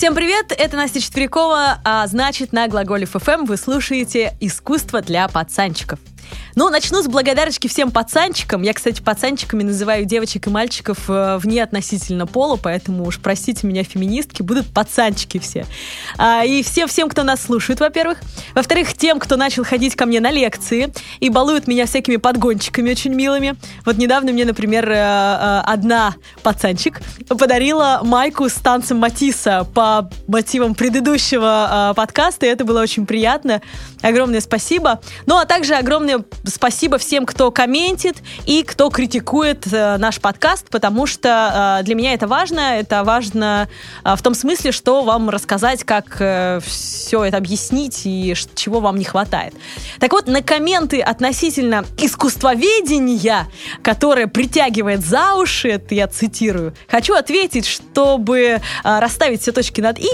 Всем привет, это Настя Четверякова, а значит на Глаголе ФМ вы слушаете «Искусство для пацанчиков». Ну, начну с благодарочки всем пацанчикам. Я, кстати, пацанчиками называю девочек и мальчиков э, вне относительно пола, поэтому уж простите меня, феминистки, будут пацанчики все. А, и всем, всем, кто нас слушает, во-первых. Во-вторых, тем, кто начал ходить ко мне на лекции и балуют меня всякими подгончиками очень милыми. Вот недавно мне, например, э, э, одна пацанчик подарила майку с танцем Матисса по мотивам предыдущего подкаста, и это было очень приятно. Огромное спасибо. Ну, а также огромное спасибо всем, кто комментит и кто критикует э, наш подкаст, потому что э, для меня это важно. Это важно э, в том смысле, что вам рассказать, как э, все это объяснить и чего вам не хватает. Так вот, на комменты относительно искусствоведения, которое притягивает за уши, это я цитирую, хочу ответить, чтобы э, расставить все точки над «и».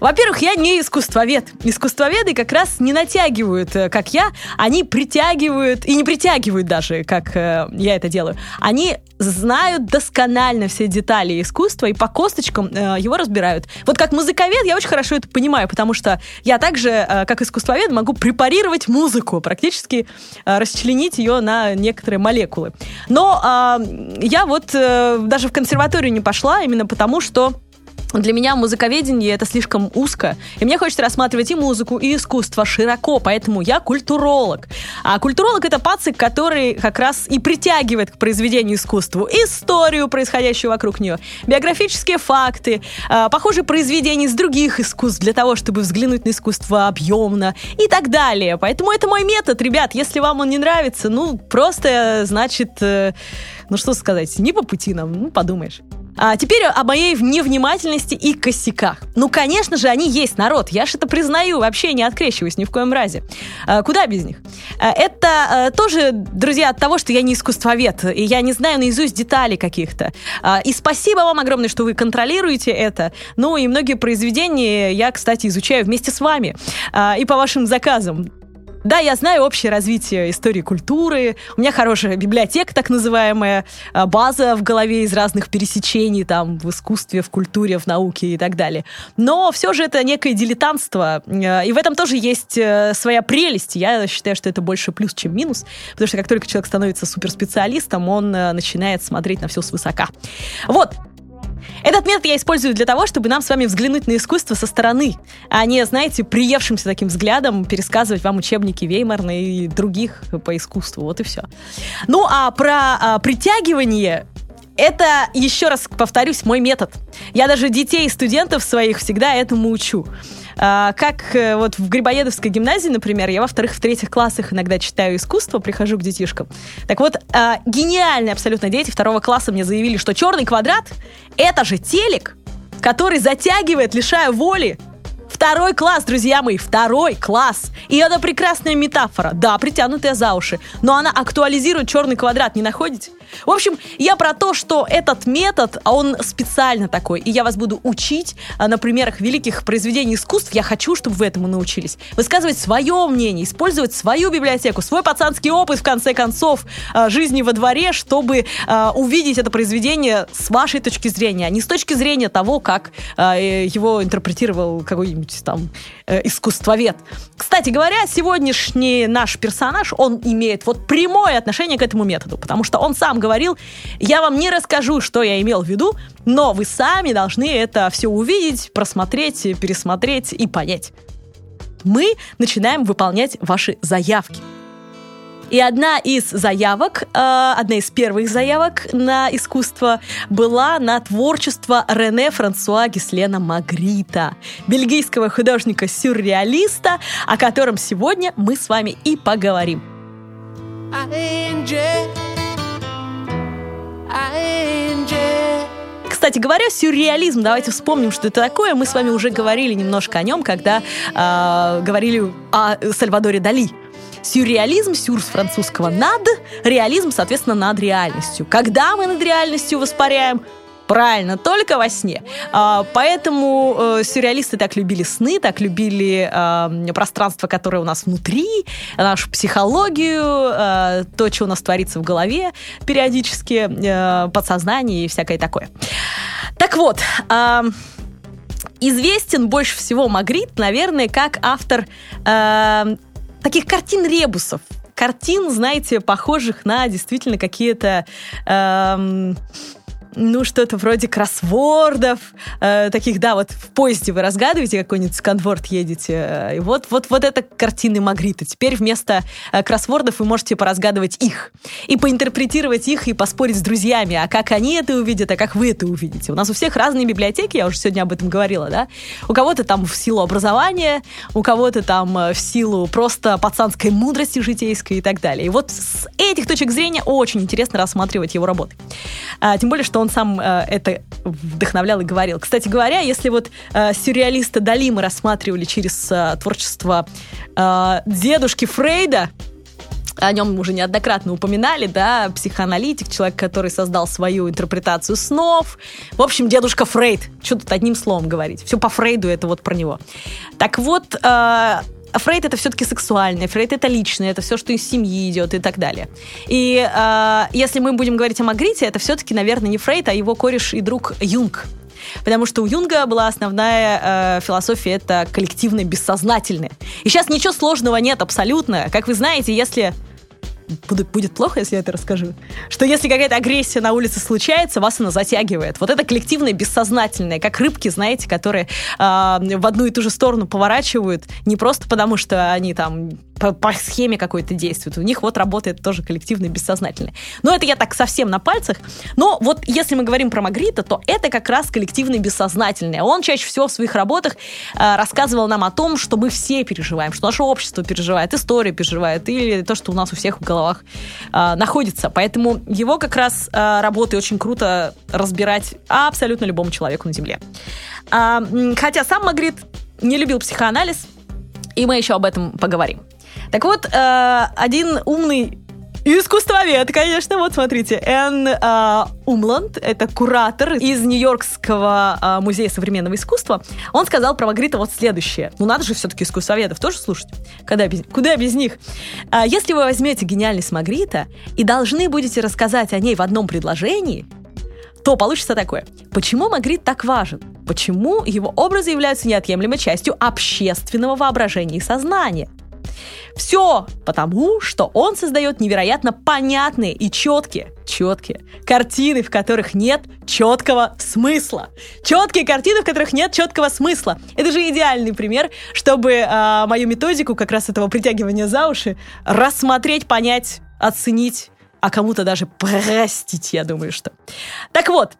Во-первых, я не искусствовед. Искусствоведы как раз не натягивают, э, как я, они притягивают притягивают, и не притягивают даже, как э, я это делаю, они знают досконально все детали искусства и по косточкам э, его разбирают. Вот как музыковед я очень хорошо это понимаю, потому что я также, э, как искусствовед, могу препарировать музыку, практически э, расчленить ее на некоторые молекулы. Но э, я вот э, даже в консерваторию не пошла именно потому, что для меня музыковедение это слишком узко. И мне хочется рассматривать и музыку, и искусство широко, поэтому я культуролог. А культуролог это пацик, который как раз и притягивает к произведению искусства историю, происходящую вокруг нее, биографические факты, э, похожие произведения из других искусств для того, чтобы взглянуть на искусство объемно и так далее. Поэтому это мой метод, ребят. Если вам он не нравится, ну, просто, значит, э, ну что сказать, не по пути нам, ну, подумаешь. А теперь о моей невнимательности и косяках. Ну, конечно же, они есть, народ. Я же это признаю, вообще не открещиваюсь ни в коем разе. А, куда без них? А, это а, тоже, друзья, от того, что я не искусствовед, и я не знаю наизусть деталей каких-то. А, и спасибо вам огромное, что вы контролируете это. Ну, и многие произведения я, кстати, изучаю вместе с вами. А, и по вашим заказам. Да, я знаю общее развитие истории культуры. У меня хорошая библиотека, так называемая, а, база в голове из разных пересечений там в искусстве, в культуре, в науке и так далее. Но все же это некое дилетантство. А, и в этом тоже есть э, своя прелесть. Я считаю, что это больше плюс, чем минус. Потому что как только человек становится суперспециалистом, он э, начинает смотреть на все свысока. Вот, этот метод я использую для того, чтобы нам с вами взглянуть на искусство со стороны, а не, знаете, приевшимся таким взглядом пересказывать вам учебники Веймарна и других по искусству. Вот и все. Ну, а про а, притягивание это, еще раз повторюсь, мой метод. Я даже детей и студентов своих всегда этому учу. А, как э, вот в Грибоедовской гимназии, например, я во вторых, в третьих классах иногда читаю искусство, прихожу к детишкам. Так вот, а, гениальные абсолютно дети второго класса мне заявили, что черный квадрат — это же телек, который затягивает, лишая воли Второй класс, друзья мои, второй класс. И это прекрасная метафора. Да, притянутая за уши. Но она актуализирует черный квадрат, не находите? В общем, я про то, что этот метод, а он специально такой, и я вас буду учить а, на примерах великих произведений искусств. Я хочу, чтобы вы этому научились. Высказывать свое мнение, использовать свою библиотеку, свой пацанский опыт, в конце концов, а, жизни во дворе, чтобы увидеть это произведение с вашей точки зрения, а не с точки зрения того, как э, его интерпретировал какой-нибудь какой-нибудь там э, искусствовед. Кстати говоря, сегодняшний наш персонаж, он имеет вот прямое отношение к этому методу, потому что он сам говорил, я вам не расскажу, что я имел в виду, но вы сами должны это все увидеть, просмотреть, пересмотреть и понять. Мы начинаем выполнять ваши заявки. И одна из заявок, э, одна из первых заявок на искусство была на творчество Рене Франсуа Гислена Магрита, бельгийского художника-сюрреалиста, о котором сегодня мы с вами и поговорим. Кстати говоря, сюрреализм, давайте вспомним, что это такое. Мы с вами уже говорили немножко о нем, когда э, говорили о Сальвадоре Дали. Сюрреализм, сюр с французского над, реализм, соответственно, над реальностью. Когда мы над реальностью воспаряем? Правильно, только во сне. А, поэтому э, сюрреалисты так любили сны, так любили э, пространство, которое у нас внутри, нашу психологию, э, то, что у нас творится в голове периодически, э, подсознание и всякое такое. Так вот, э, Известен больше всего Магрит, наверное, как автор э, таких картин-ребусов. Картин, знаете, похожих на действительно какие-то... Э, ну, что-то вроде кроссвордов, э, таких, да, вот в поезде вы разгадываете какой-нибудь сканворд едете, э, и вот, вот, вот это картины Магрита. Теперь вместо э, кроссвордов вы можете поразгадывать их, и поинтерпретировать их, и поспорить с друзьями, а как они это увидят, а как вы это увидите. У нас у всех разные библиотеки, я уже сегодня об этом говорила, да, у кого-то там в силу образования, у кого-то там э, в силу просто пацанской мудрости житейской и так далее. И вот с этих точек зрения очень интересно рассматривать его работы. А, тем более, что он сам э, это вдохновлял и говорил. Кстати говоря, если вот э, сюрреалиста Дали мы рассматривали через э, творчество дедушки Фрейда, о нем уже неоднократно упоминали, да, психоаналитик, человек, который создал свою интерпретацию снов. В общем, дедушка Фрейд. Что тут одним словом говорить? Все по Фрейду, это вот про него. Так вот, а Фрейд это все-таки сексуальное, Фрейд это личное, это все, что из семьи идет и так далее. И э, если мы будем говорить о Магрите, это все-таки, наверное, не Фрейд, а его кореш и друг Юнг. Потому что у Юнга была основная э, философия это коллективное бессознательное. И сейчас ничего сложного нет абсолютно. Как вы знаете, если будет, будет плохо, если я это расскажу, что если какая-то агрессия на улице случается, вас она затягивает. Вот это коллективное бессознательное, как рыбки, знаете, которые э, в одну и ту же сторону поворачивают, не просто потому, что они там по, по схеме какой-то действуют. У них вот работает тоже коллективное бессознательное. Но это я так совсем на пальцах. Но вот если мы говорим про Магрита, то это как раз коллективное бессознательное. Он чаще всего в своих работах э, рассказывал нам о том, что мы все переживаем, что наше общество переживает, история переживает, или то, что у нас у всех в головах э, находится. Поэтому его как раз э, работы очень круто разбирать абсолютно любому человеку на Земле. Э, хотя сам Магрит не любил психоанализ, и мы еще об этом поговорим. Так вот, э, один умный Искусствовед, конечно, вот смотрите, Энн э, Умланд, это куратор из Нью-Йоркского э, музея современного искусства, он сказал про Магрита вот следующее. Ну, надо же все-таки искусствоведов тоже слушать. Когда без, куда без них? Э, если вы возьмете гениальность Магрита и должны будете рассказать о ней в одном предложении, то получится такое. Почему Магрит так важен? Почему его образы являются неотъемлемой частью общественного воображения и сознания? Все потому, что он создает невероятно понятные и четкие, четкие картины, в которых нет четкого смысла. Четкие картины, в которых нет четкого смысла. Это же идеальный пример, чтобы э, мою методику как раз этого притягивания за уши рассмотреть, понять, оценить, а кому-то даже простить, я думаю, что. Так вот,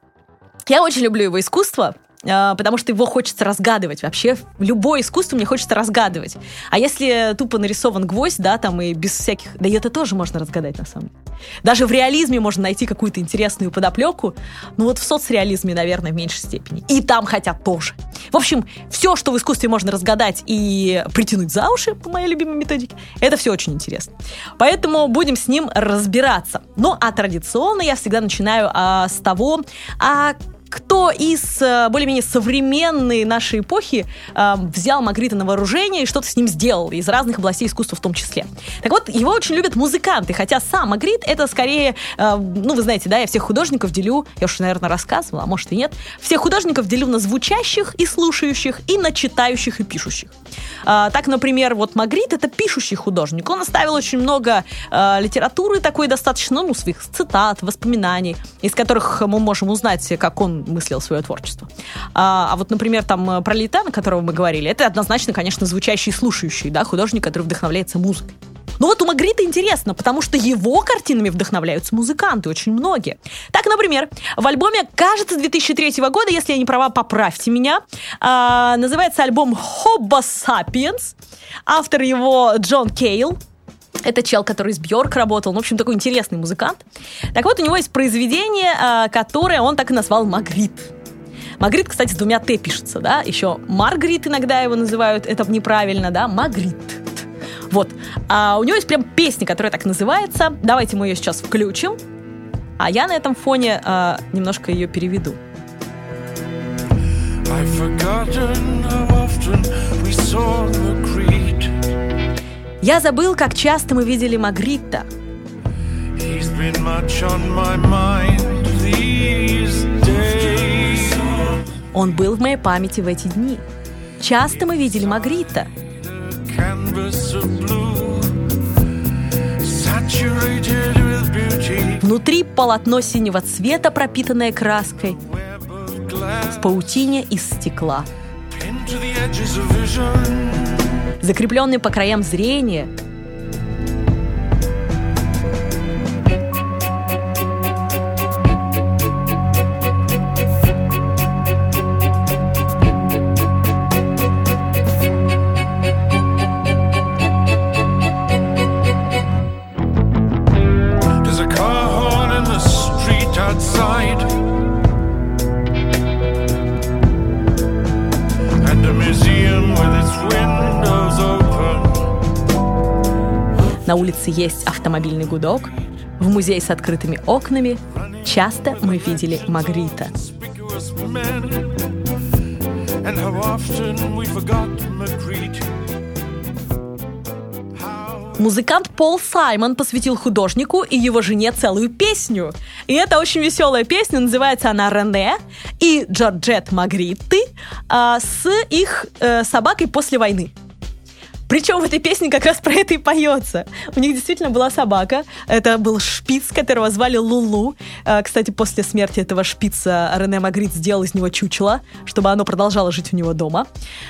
я очень люблю его искусство, потому что его хочется разгадывать. Вообще, любое искусство мне хочется разгадывать. А если тупо нарисован гвоздь, да, там и без всяких... Да и это тоже можно разгадать, на самом деле. Даже в реализме можно найти какую-то интересную подоплеку, ну вот в соцреализме, наверное, в меньшей степени. И там хотят тоже. В общем, все, что в искусстве можно разгадать и притянуть за уши, по моей любимой методике, это все очень интересно. Поэтому будем с ним разбираться. Ну, а традиционно я всегда начинаю а, с того, а кто из э, более-менее современной нашей эпохи э, взял Магрита на вооружение и что-то с ним сделал, из разных областей искусства в том числе. Так вот, его очень любят музыканты, хотя сам Магрит это скорее, э, ну, вы знаете, да, я всех художников делю, я уж, наверное, рассказывала, а может и нет, всех художников делю на звучащих и слушающих, и на читающих и пишущих. Э, так, например, вот Магрит это пишущий художник, он оставил очень много литературы такой достаточно, ну, своих цитат, воспоминаний, из которых мы можем узнать, как он мыслил свое творчество. А, а вот, например, там э, про Лейтана, о котором мы говорили, это однозначно, конечно, звучащий и слушающий, да, художник, который вдохновляется музыкой. Но вот у Магрита интересно, потому что его картинами вдохновляются музыканты, очень многие. Так, например, в альбоме, кажется, 2003 года, если я не права, поправьте меня, а, называется альбом «Homo sapiens». Автор его Джон Кейл, это чел, который с Бьорк работал. Ну, в общем, такой интересный музыкант. Так вот, у него есть произведение, а, которое он так и назвал «Магрит». Магрит, кстати, с двумя «т» пишется, да? Еще Маргарит иногда его называют, это неправильно, да? Магрит. Вот. А у него есть прям песня, которая так называется. Давайте мы ее сейчас включим. А я на этом фоне а, немножко ее переведу. I've forgotten how often we saw the я забыл, как часто мы видели Магрита. Он был в моей памяти в эти дни. Часто мы видели Магрита. Внутри полотно синего цвета, пропитанное краской, в паутине из стекла. Закрепленный по краям зрения, улице есть автомобильный гудок. В музее с открытыми окнами часто мы видели Магрита. Музыкант Пол Саймон посвятил художнику и его жене целую песню. И это очень веселая песня, называется она «Рене» и Джорджет Магритты а, с их э, собакой после войны. Причем в этой песне как раз про это и поется. У них действительно была собака. Это был шпиц, которого звали Лулу. А, кстати, после смерти этого шпица Рене Магрит сделал из него чучело, чтобы оно продолжало жить у него дома.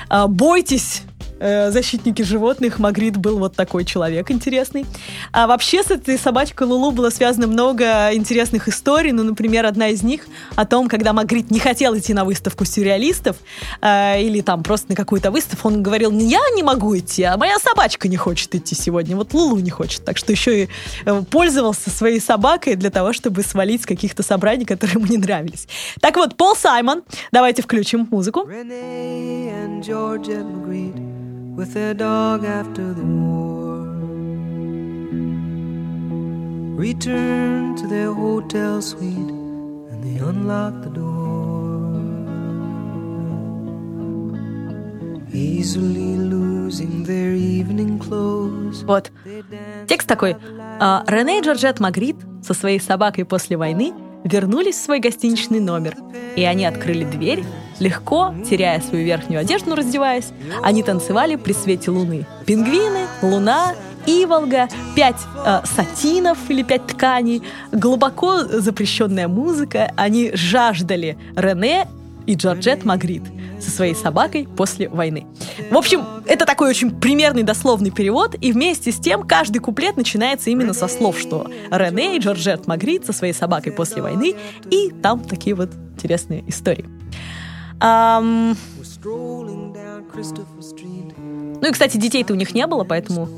А, бойтесь Э, защитники животных, Магрит был вот такой человек интересный. А вообще с этой собачкой Лулу было связано много интересных историй. Ну, например, одна из них о том, когда Магрит не хотел идти на выставку сюрреалистов э, или там просто на какую-то выставку, он говорил, я не могу идти, а моя собачка не хочет идти сегодня. Вот Лулу не хочет. Так что еще и э, пользовался своей собакой для того, чтобы свалить с каких-то собраний, которые ему не нравились. Так вот, Пол Саймон. Давайте включим музыку. with their dog after the war. Return to their hotel suite and they unlock the door. Easily losing their evening clothes. Вот. Текст такой. Рене и Джорджет Магрит со своей собакой после войны вернулись в свой гостиничный номер, и они открыли дверь, легко, теряя свою верхнюю одежду, раздеваясь, они танцевали при свете луны. Пингвины, луна, иволга, пять э, сатинов или пять тканей, глубоко запрещенная музыка. Они жаждали Рене и Джорджет Магрит со своей собакой после войны. В общем, это такой очень примерный дословный перевод, и вместе с тем каждый куплет начинается именно со слов, что Рене и Джорджет Магрит со своей собакой после войны, и там такие вот интересные истории. Um... Ну и, кстати, детей-то у них не было, поэтому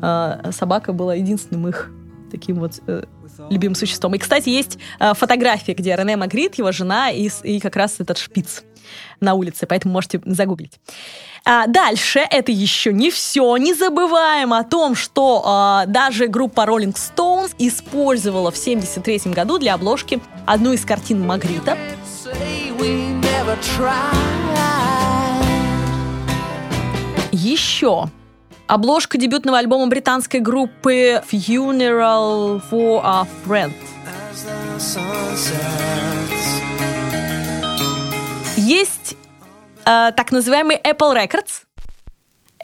э, собака была единственным их таким вот э, любимым существом. И, кстати, есть э, фотография, где Рене Магрит, его жена, и, и как раз этот шпиц на улице, поэтому можете загуглить. А дальше это еще не все. Не забываем о том, что а, даже группа Rolling Stones использовала в 1973 году для обложки одну из картин Магрита. Еще обложка дебютного альбома британской группы Funeral for a Friend. Есть э, так называемый Apple Records.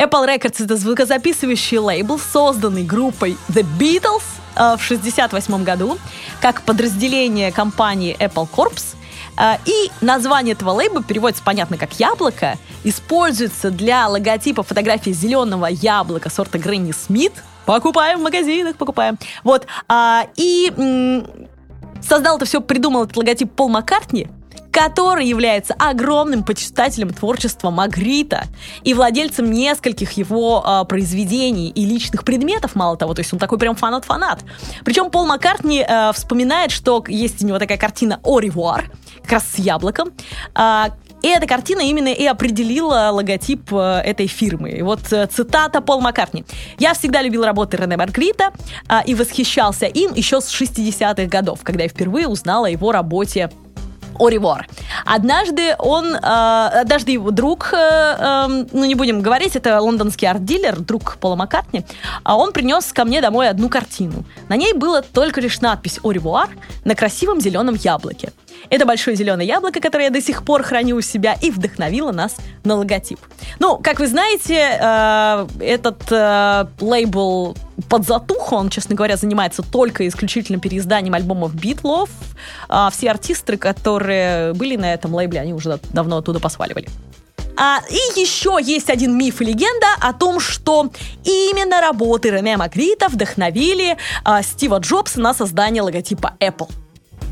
Apple Records — это звукозаписывающий лейбл, созданный группой The Beatles э, в 1968 году как подразделение компании Apple Corps. Э, и название этого лейбла переводится, понятно, как «яблоко», используется для логотипа фотографии зеленого яблока сорта Гренни Смит. Покупаем в магазинах, покупаем. Вот. А, и создал это все, придумал этот логотип Пол Маккартни, который является огромным почитателем творчества Магрита и владельцем нескольких его э, произведений и личных предметов, мало того, то есть он такой прям фанат-фанат. Причем Пол Маккартни э, вспоминает, что есть у него такая картина «О ревуар», как раз с яблоком, э, и эта картина именно и определила логотип этой фирмы. И вот э, цитата Пол Маккартни. «Я всегда любил работы Рене Маргрита и восхищался им еще с 60-х годов, когда я впервые узнала о его работе Оривор. Однажды он, э, однажды его друг, э, э, ну не будем говорить, это лондонский арт-дилер, друг Пола Маккартни, а он принес ко мне домой одну картину. На ней было только лишь надпись «Оривуар» на красивом зеленом яблоке. Это большое зеленое яблоко, которое я до сих пор храню у себя и вдохновило нас на логотип. Ну, как вы знаете, э, этот э, лейбл под затуху, он, честно говоря, занимается только исключительно переизданием альбомов Битлов. А все артисты, которые были на этом лейбле, они уже давно оттуда посваливали. А, и еще есть один миф и легенда о том, что именно работы Рене Магрита вдохновили а, Стива Джобса на создание логотипа Apple.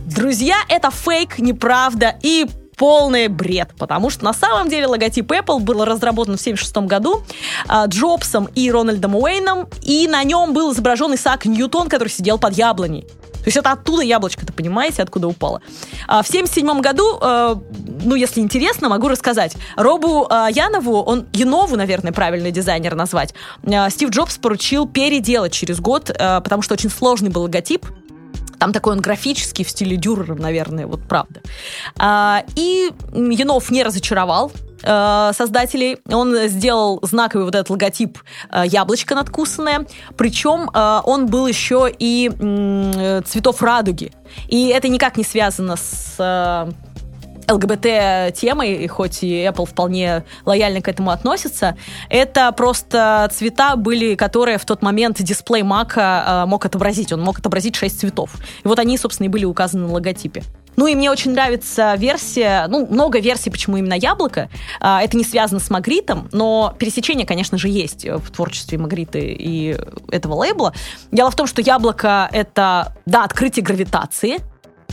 Друзья, это фейк, неправда и полный бред, потому что на самом деле логотип Apple был разработан в 1976 году э, Джобсом и Рональдом Уэйном, и на нем был изображен Исаак Ньютон, который сидел под яблоней. То есть это оттуда яблочко-то, понимаете, откуда упало. А в 1977 году, э, ну, если интересно, могу рассказать. Робу э, Янову, он Янову, наверное, правильный дизайнер назвать, э, Стив Джобс поручил переделать через год, э, потому что очень сложный был логотип, там такой он графический в стиле Дюрера, наверное, вот правда. А, и Янов не разочаровал э, создателей. Он сделал знаковый вот этот логотип э, яблочко надкусанное. Причем э, он был еще и цветов радуги. И это никак не связано с ЛГБТ-темой, хоть и Apple вполне лояльно к этому относится, это просто цвета были, которые в тот момент дисплей Мака э, мог отобразить. Он мог отобразить 6 цветов. И вот они, собственно, и были указаны на логотипе. Ну и мне очень нравится версия, ну, много версий, почему именно яблоко. А, это не связано с Магритом, но пересечение, конечно же, есть в творчестве Магриты и этого лейбла. Дело в том, что яблоко — это, да, открытие гравитации,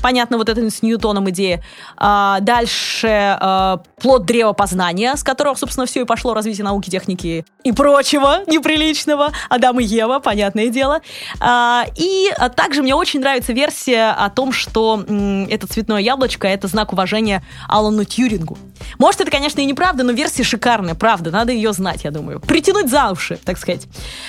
понятно, вот это с Ньютоном идея. А, дальше а, плод древа познания, с которого, собственно, все и пошло развитие науки, техники и прочего неприличного. Адам и Ева, понятное дело. А, и а, также мне очень нравится версия о том, что м, это цветное яблочко — это знак уважения Алану Тьюрингу. Может, это, конечно, и неправда, но версия шикарная, правда, надо ее знать, я думаю. Притянуть за уши, так сказать.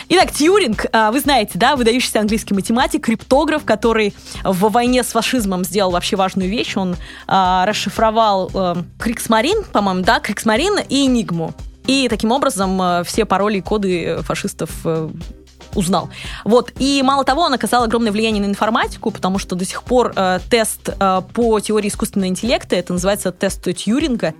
Итак, Тьюринг, а, вы знаете, да, выдающийся английский математик, криптограф, который в войне с фашизмом сделал вообще важную вещь. Он э, расшифровал э, Криксмарин, по-моему, да, Криксмарин и Энигму. И таким образом э, все пароли и коды фашистов э, узнал. Вот. И мало того, он оказал огромное влияние на информатику, потому что до сих пор э, тест э, по теории искусственного интеллекта, это называется тест Тьюринга,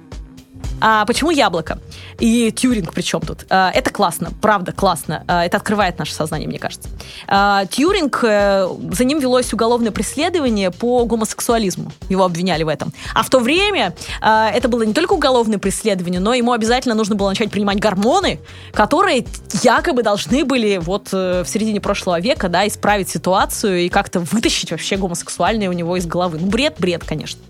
а почему яблоко? И Тьюринг причем тут? А, это классно, правда, классно. А, это открывает наше сознание, мне кажется. А, Тьюринг, э, за ним велось уголовное преследование по гомосексуализму. Его обвиняли в этом. А в то время это было не только уголовное преследование, но ему обязательно нужно было начать принимать гормоны, которые якобы должны были вот э, в середине прошлого века, да, исправить ситуацию и как-то вытащить вообще гомосексуальное у него из головы. Ну, бред, бред, конечно.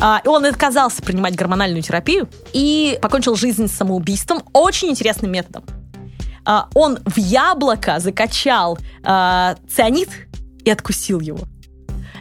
А, он отказался принимать гормональную терапию и покончил жизнь самоубийством очень интересным методом. А, он в яблоко закачал а, цианид и откусил его.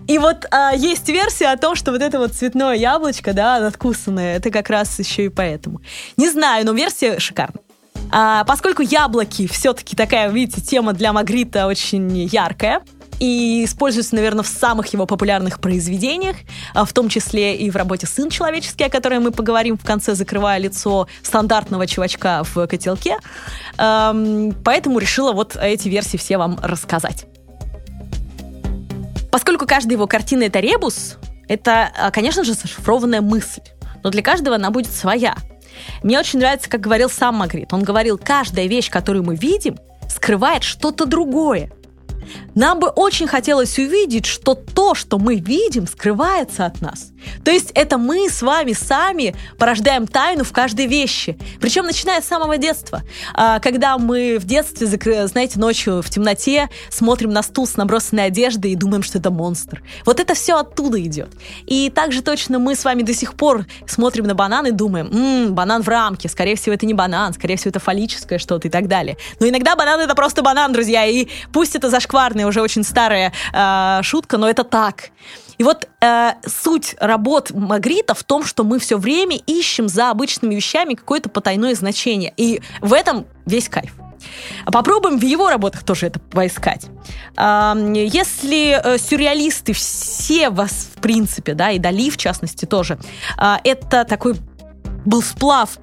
И вот а, есть версия о том, что вот это вот цветное яблочко, да, надкусанное, это как раз еще и поэтому. Не знаю, но версия шикарная. А, поскольку яблоки все-таки такая, видите, тема для Магрита очень яркая, и используется, наверное, в самых его популярных произведениях, а, в том числе и в работе «Сын человеческий», о которой мы поговорим в конце, закрывая лицо стандартного чувачка в котелке. Поэтому решила вот эти версии все вам рассказать. Поскольку каждая его картина — это ребус, это, а, конечно же, зашифрованная мысль. Но для каждого она будет своя. Мне очень нравится, как говорил сам Магрит. Он говорил, каждая вещь, которую мы видим, скрывает что-то другое. Нам бы очень хотелось увидеть, что то, что мы видим, скрывается от нас. То есть это мы с вами сами порождаем тайну в каждой вещи. Причем начиная с самого детства. А, когда мы в детстве, знаете, ночью в темноте смотрим на стул с набросанной одеждой и думаем, что это монстр. Вот это все оттуда идет. И также точно мы с вами до сих пор смотрим на банан и думаем, м-м, банан в рамке, скорее всего, это не банан, скорее всего, это фаллическое что-то и так далее. Но иногда банан это просто банан, друзья, и пусть это зашкварная, уже очень старая э, шутка, но это так. И вот э, суть работ Магрита в том, что мы все время ищем за обычными вещами какое-то потайное значение. И в этом весь кайф. Попробуем в его работах тоже это поискать. Если э, сюрреалисты все вас, в принципе, да, и Дали, в частности, тоже, а, это такой был сплав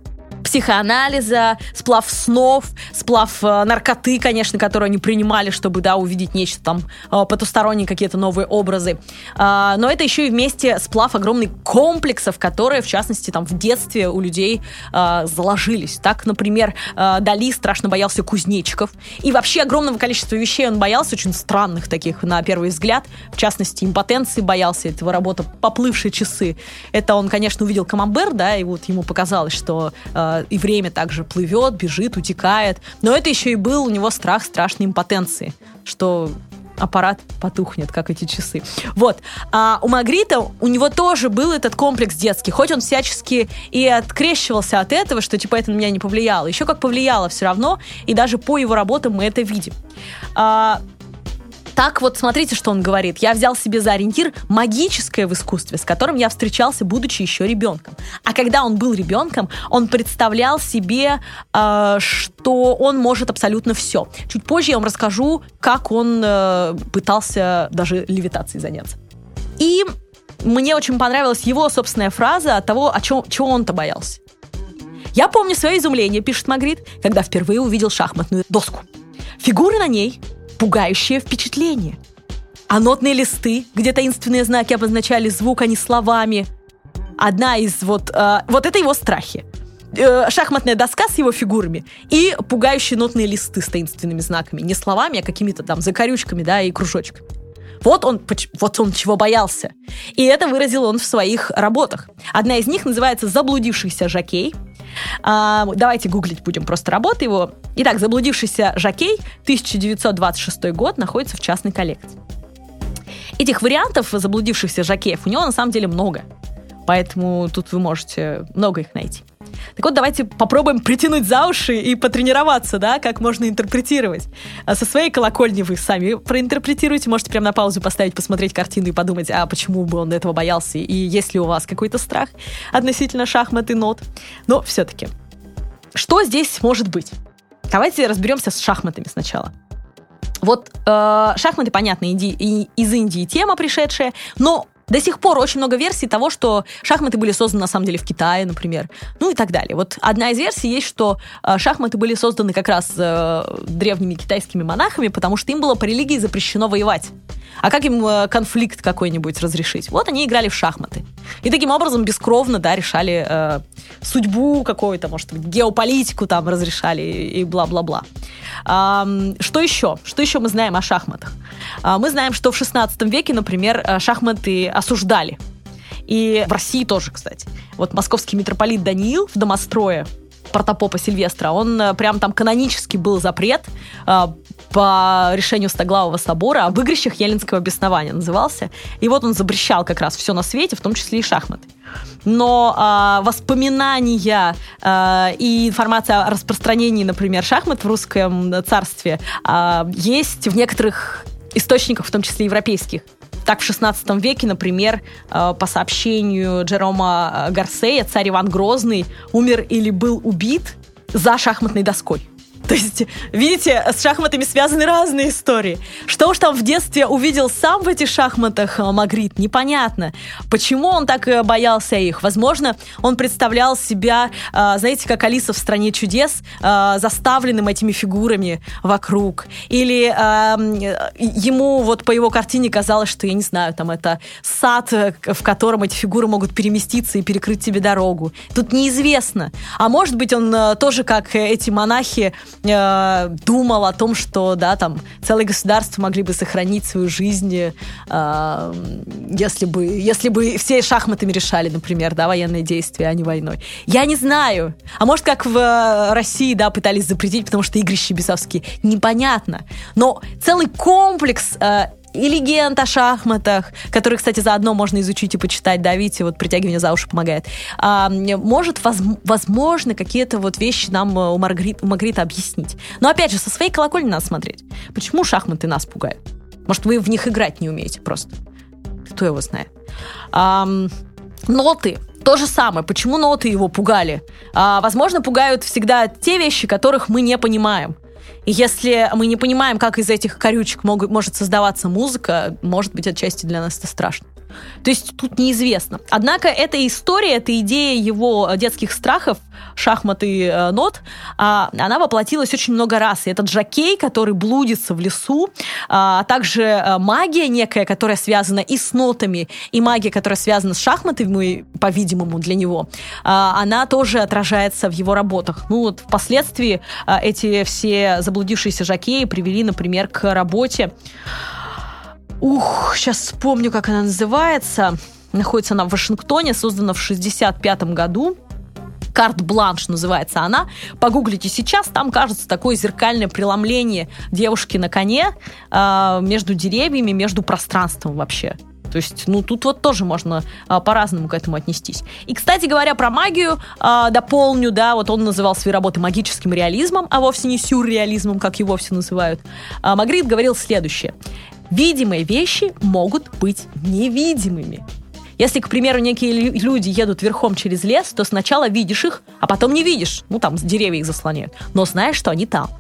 психоанализа, сплав снов, сплав э, наркоты, конечно, которую они принимали, чтобы, да, увидеть нечто там э, потусторонние какие-то новые образы. Э, но это еще и вместе сплав огромных комплексов, которые, в частности, там в детстве у людей э, заложились. Так, например, Дали страшно боялся кузнечиков. И вообще огромного количества вещей он боялся, очень странных таких на первый взгляд. В частности, импотенции боялся, этого работа «Поплывшие часы». Это он, конечно, увидел камамбер, да, и вот ему показалось, что и время также плывет, бежит, утекает. Но это еще и был у него страх страшной импотенции, что аппарат потухнет, как эти часы. Вот. А у Магрита, у него тоже был этот комплекс детский, хоть он всячески и открещивался от этого, что типа это на меня не повлияло. Еще как повлияло все равно, и даже по его работам мы это видим. А, так вот, смотрите, что он говорит. Я взял себе за ориентир магическое в искусстве, с которым я встречался, будучи еще ребенком. А когда он был ребенком, он представлял себе, э, что он может абсолютно все. Чуть позже я вам расскажу, как он э, пытался даже левитацией заняться. И мне очень понравилась его собственная фраза от того, о чем, чего он-то боялся. Я помню свое изумление, пишет Магрит, когда впервые увидел шахматную доску. Фигуры на ней пугающее впечатление. А нотные листы, где таинственные знаки обозначали звук, а не словами. Одна из вот... Э, вот это его страхи. Э, шахматная доска с его фигурами и пугающие нотные листы с таинственными знаками. Не словами, а какими-то там закорючками, да, и кружочками. Вот он, вот он чего боялся. И это выразил он в своих работах. Одна из них называется «Заблудившийся жакей», а, давайте гуглить будем просто работы его. Итак, «Заблудившийся Жакей», 1926 год, находится в частной коллекции. Этих вариантов заблудившихся жакеев у него на самом деле много. Поэтому тут вы можете много их найти. Так вот, давайте попробуем притянуть за уши и потренироваться, да, как можно интерпретировать. А со своей колокольни вы сами проинтерпретируете, можете прямо на паузу поставить, посмотреть картину и подумать, а почему бы он этого боялся, и есть ли у вас какой-то страх относительно шахмат и нот. Но все-таки, что здесь может быть? Давайте разберемся с шахматами сначала. Вот э, шахматы, понятно, инди- из Индии тема пришедшая, но до сих пор очень много версий того, что шахматы были созданы на самом деле в Китае, например, ну и так далее. Вот одна из версий есть, что э, шахматы были созданы как раз э, древними китайскими монахами, потому что им было по религии запрещено воевать. А как им э, конфликт какой-нибудь разрешить? Вот они играли в шахматы. И таким образом бескровно, да, решали э, судьбу какую-то, может быть, геополитику там разрешали и бла-бла-бла. А, что еще? Что еще мы знаем о шахматах? А, мы знаем, что в 16 веке, например, э, шахматы осуждали. И в России тоже, кстати. Вот московский митрополит Даниил в домострое протопопа Сильвестра, он э, прям там канонически был запрет по решению Стоглавого собора об игрищах Еленского беснования назывался. И вот он запрещал как раз все на свете, в том числе и шахматы. Но э, воспоминания э, и информация о распространении, например, шахмат в русском царстве э, есть в некоторых источниках, в том числе европейских. Так, в XVI веке, например, по сообщению Джерома Гарсея, царь Иван Грозный умер или был убит за шахматной доской. То есть, видите, с шахматами связаны разные истории. Что уж там в детстве увидел сам в этих шахматах э, Магрит, непонятно. Почему он так э, боялся их? Возможно, он представлял себя, э, знаете, как Алиса в «Стране чудес», заставленным этими фигурами вокруг. Или ему вот по его картине казалось, что, я не знаю, там это сад, в котором эти фигуры могут переместиться и перекрыть тебе дорогу. Тут неизвестно. А может быть, он тоже, как эти монахи, э, думал о том, что, да, там, целые государства могли бы сохранить свою жизнь, э, если бы, если бы все шахматами решали, например, да, военные действия, а не войной. Я не знаю. А может, как в э, России, да, пытались запретить, потому что игрища бесовские. Непонятно. Но целый комплекс э, и легенд о шахматах, которые, кстати, заодно можно изучить и почитать, да, видите, вот притягивание за уши помогает. А, может, воз, возможно, какие-то вот вещи нам э, у, Маргарит, у Маргарита объяснить. Но, опять же, со своей колокольни надо смотреть. Почему шахматы нас пугают? Может, вы в них играть не умеете просто? Кто его знает? А, ноты. То же самое. Почему ноты его пугали? А, возможно, пугают всегда те вещи, которых мы не понимаем. И если мы не понимаем, как из этих корючек могут, может создаваться музыка, может быть, отчасти для нас это страшно. То есть тут неизвестно. Однако эта история, эта идея его детских страхов, шахматы э, нот, а, она воплотилась очень много раз. И этот жакей, который блудится в лесу, а, а также э, магия некая, которая связана и с нотами, и магия, которая связана с шахматами, по-видимому, для него, а, она тоже отражается в его работах. Ну вот впоследствии а, эти все заблудившиеся жакеи привели, например, к работе Ух, сейчас вспомню, как она называется. Находится она в Вашингтоне, создана в 65 году. Карт-бланш называется она. Погуглите сейчас, там кажется такое зеркальное преломление девушки на коне э, между деревьями, между пространством вообще. То есть, ну, тут вот тоже можно а, по-разному к этому отнестись. И, кстати говоря, про магию а, дополню, да, вот он называл свои работы магическим реализмом, а вовсе не сюрреализмом, как его все называют. А, Магрит говорил следующее. Видимые вещи могут быть невидимыми. Если, к примеру, некие люди едут верхом через лес, то сначала видишь их, а потом не видишь. Ну, там деревья их заслоняют. Но знаешь, что они там.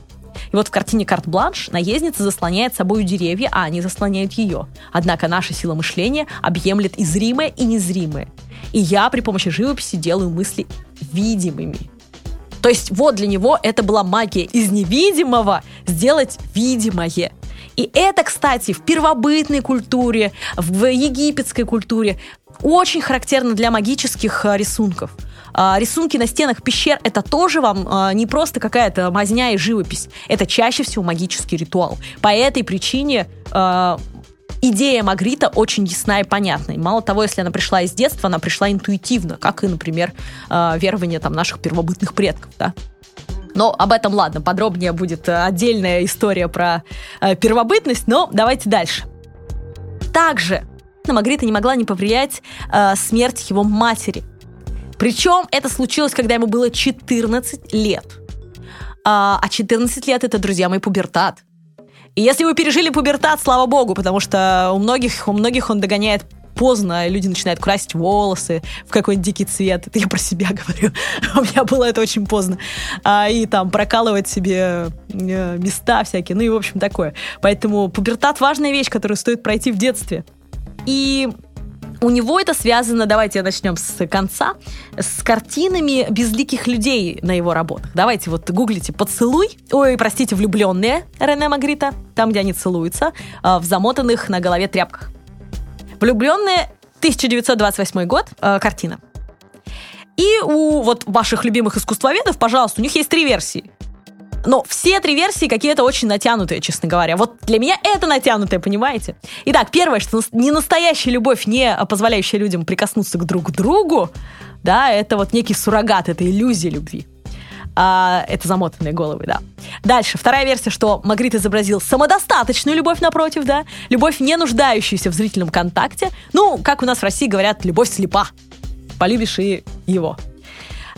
И вот в картине «Карт-бланш» наездница заслоняет собой деревья, а они заслоняют ее. Однако наша сила мышления объемлет и зримое, и незримое. И я при помощи живописи делаю мысли видимыми. То есть вот для него это была магия из невидимого сделать видимое. И это, кстати, в первобытной культуре, в египетской культуре очень характерно для магических а, рисунков. А, рисунки на стенах пещер это тоже вам а, не просто какая-то мазня и живопись. Это чаще всего магический ритуал. По этой причине идея Магрита очень ясна и понятна. И мало того, если она пришла из детства, она пришла интуитивно, как и, например, верование там, наших первобытных предков. Да? Но об этом, ладно, подробнее будет э, отдельная история про первобытность, но давайте дальше. Также на Магрита не могла не повлиять смерть его матери. Причем это случилось, когда ему было 14 лет. А, а 14 лет это, друзья мои, пубертат. И если вы пережили пубертат, слава богу, потому что у многих, у многих он догоняет поздно люди начинают красить волосы в какой-нибудь дикий цвет. Это я про себя говорю. У меня было это очень поздно. А, и там прокалывать себе э, места всякие. Ну и, в общем, такое. Поэтому пубертат важная вещь, которую стоит пройти в детстве. И у него это связано, давайте начнем с конца, с картинами безликих людей на его работах. Давайте вот гуглите «Поцелуй», ой, простите, «Влюбленные» Рене Магрита, там, где они целуются, а, в замотанных на голове тряпках. Влюбленные 1928 год, э, картина. И у вот ваших любимых искусствоведов, пожалуйста, у них есть три версии. Но все три версии какие-то очень натянутые, честно говоря. Вот для меня это натянутое, понимаете? Итак, первое, что не настоящая любовь, не позволяющая людям прикоснуться к друг другу, да, это вот некий суррогат, это иллюзия любви. А, это замотанные головы, да. Дальше, вторая версия, что Магрит изобразил самодостаточную любовь напротив, да, любовь, не нуждающуюся в зрительном контакте. Ну, как у нас в России говорят, любовь слепа. Полюбишь и его.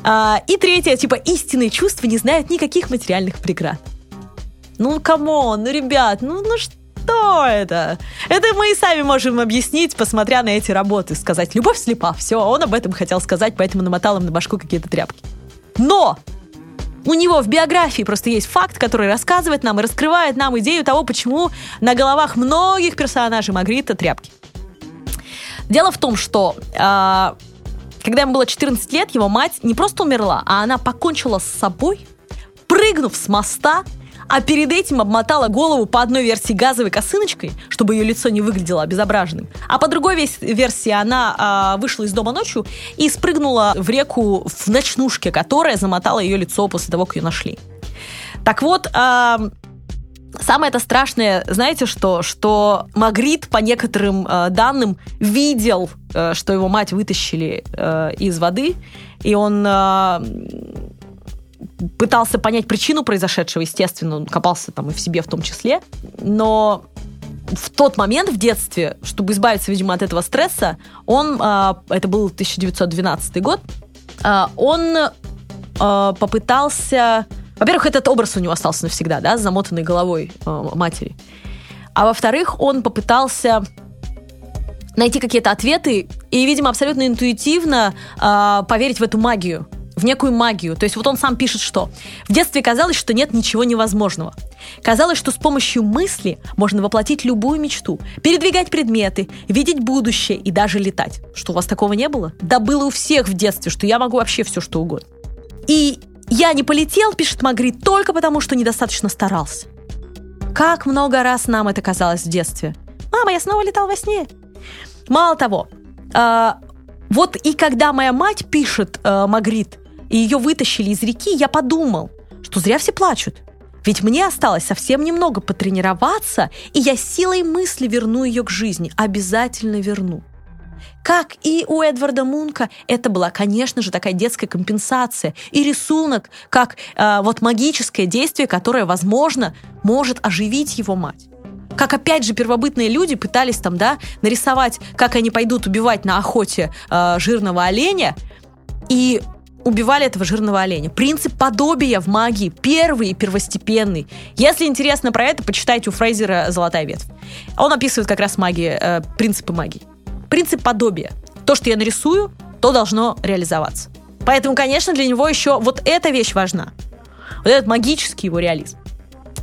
А, и третье, типа, истинные чувства не знают никаких материальных преград. Ну, come on, ну, ребят, ну, ну что это? Это мы и сами можем объяснить, посмотря на эти работы, сказать, любовь слепа, все, он об этом хотел сказать, поэтому намотал им на башку какие-то тряпки. Но у него в биографии просто есть факт, который рассказывает нам и раскрывает нам идею того, почему на головах многих персонажей Магрита тряпки. Дело в том, что э, когда ему было 14 лет, его мать не просто умерла, а она покончила с собой, прыгнув с моста а перед этим обмотала голову по одной версии газовой косыночкой, чтобы ее лицо не выглядело обезображенным, а по другой версии она а, вышла из дома ночью и спрыгнула в реку в ночнушке, которая замотала ее лицо после того, как ее нашли. Так вот, а, Самое это страшное, знаете что? Что Магрит, по некоторым э, данным, видел, э, что его мать вытащили э, из воды, и он э, пытался понять причину произошедшего, естественно, он копался там и в себе в том числе, но в тот момент в детстве, чтобы избавиться, видимо, от этого стресса, он, а, это был 1912 год, а, он а, попытался... Во-первых, этот образ у него остался навсегда, да, с замотанной головой матери. А во-вторых, он попытался найти какие-то ответы и, видимо, абсолютно интуитивно поверить в эту магию в некую магию. То есть вот он сам пишет, что в детстве казалось, что нет ничего невозможного. Казалось, что с помощью мысли можно воплотить любую мечту, передвигать предметы, видеть будущее и даже летать. Что у вас такого не было? Да было у всех в детстве, что я могу вообще все, что угодно. И я не полетел, пишет Магрит, только потому, что недостаточно старался. Как много раз нам это казалось в детстве. Мама, я снова летал во сне. Мало того, э, вот и когда моя мать пишет э, Магрит, и ее вытащили из реки, я подумал, что зря все плачут. Ведь мне осталось совсем немного потренироваться, и я силой мысли верну ее к жизни. Обязательно верну. Как и у Эдварда Мунка, это была, конечно же, такая детская компенсация. И рисунок, как э, вот магическое действие, которое, возможно, может оживить его мать. Как опять же первобытные люди пытались там, да, нарисовать, как они пойдут убивать на охоте э, жирного оленя, и убивали этого жирного оленя. Принцип подобия в магии первый и первостепенный. Если интересно про это, почитайте у Фрейзера «Золотая ветвь». Он описывает как раз магии, э, принципы магии. Принцип подобия. То, что я нарисую, то должно реализоваться. Поэтому, конечно, для него еще вот эта вещь важна. Вот этот магический его реализм.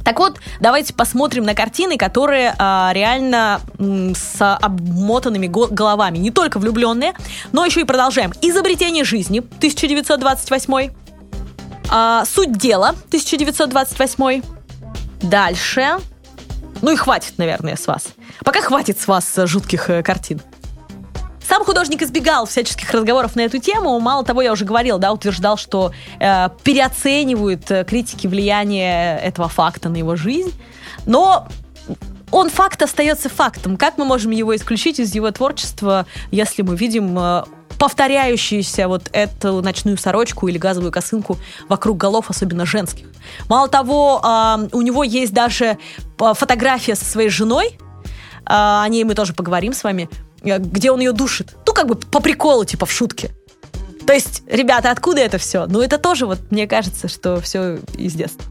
Так вот, давайте посмотрим на картины, которые а, реально м, с обмотанными головами. Не только влюбленные, но еще и продолжаем. «Изобретение жизни» 1928. А, «Суть дела» 1928. Дальше. Ну и хватит, наверное, с вас. Пока хватит с вас жутких э, картин. Сам художник избегал всяческих разговоров на эту тему. Мало того, я уже говорил, да, утверждал, что э, переоценивают э, критики влияние этого факта на его жизнь. Но он факт остается фактом. Как мы можем его исключить из его творчества, если мы видим э, повторяющуюся вот эту ночную сорочку или газовую косынку вокруг голов, особенно женских. Мало того, э, у него есть даже э, фотография со своей женой, э, о ней мы тоже поговорим с вами. Э, где он ее душит. Ну, как бы по приколу, типа в шутке. То есть, ребята, откуда это все? Ну, это тоже, вот, мне кажется, что все из детства.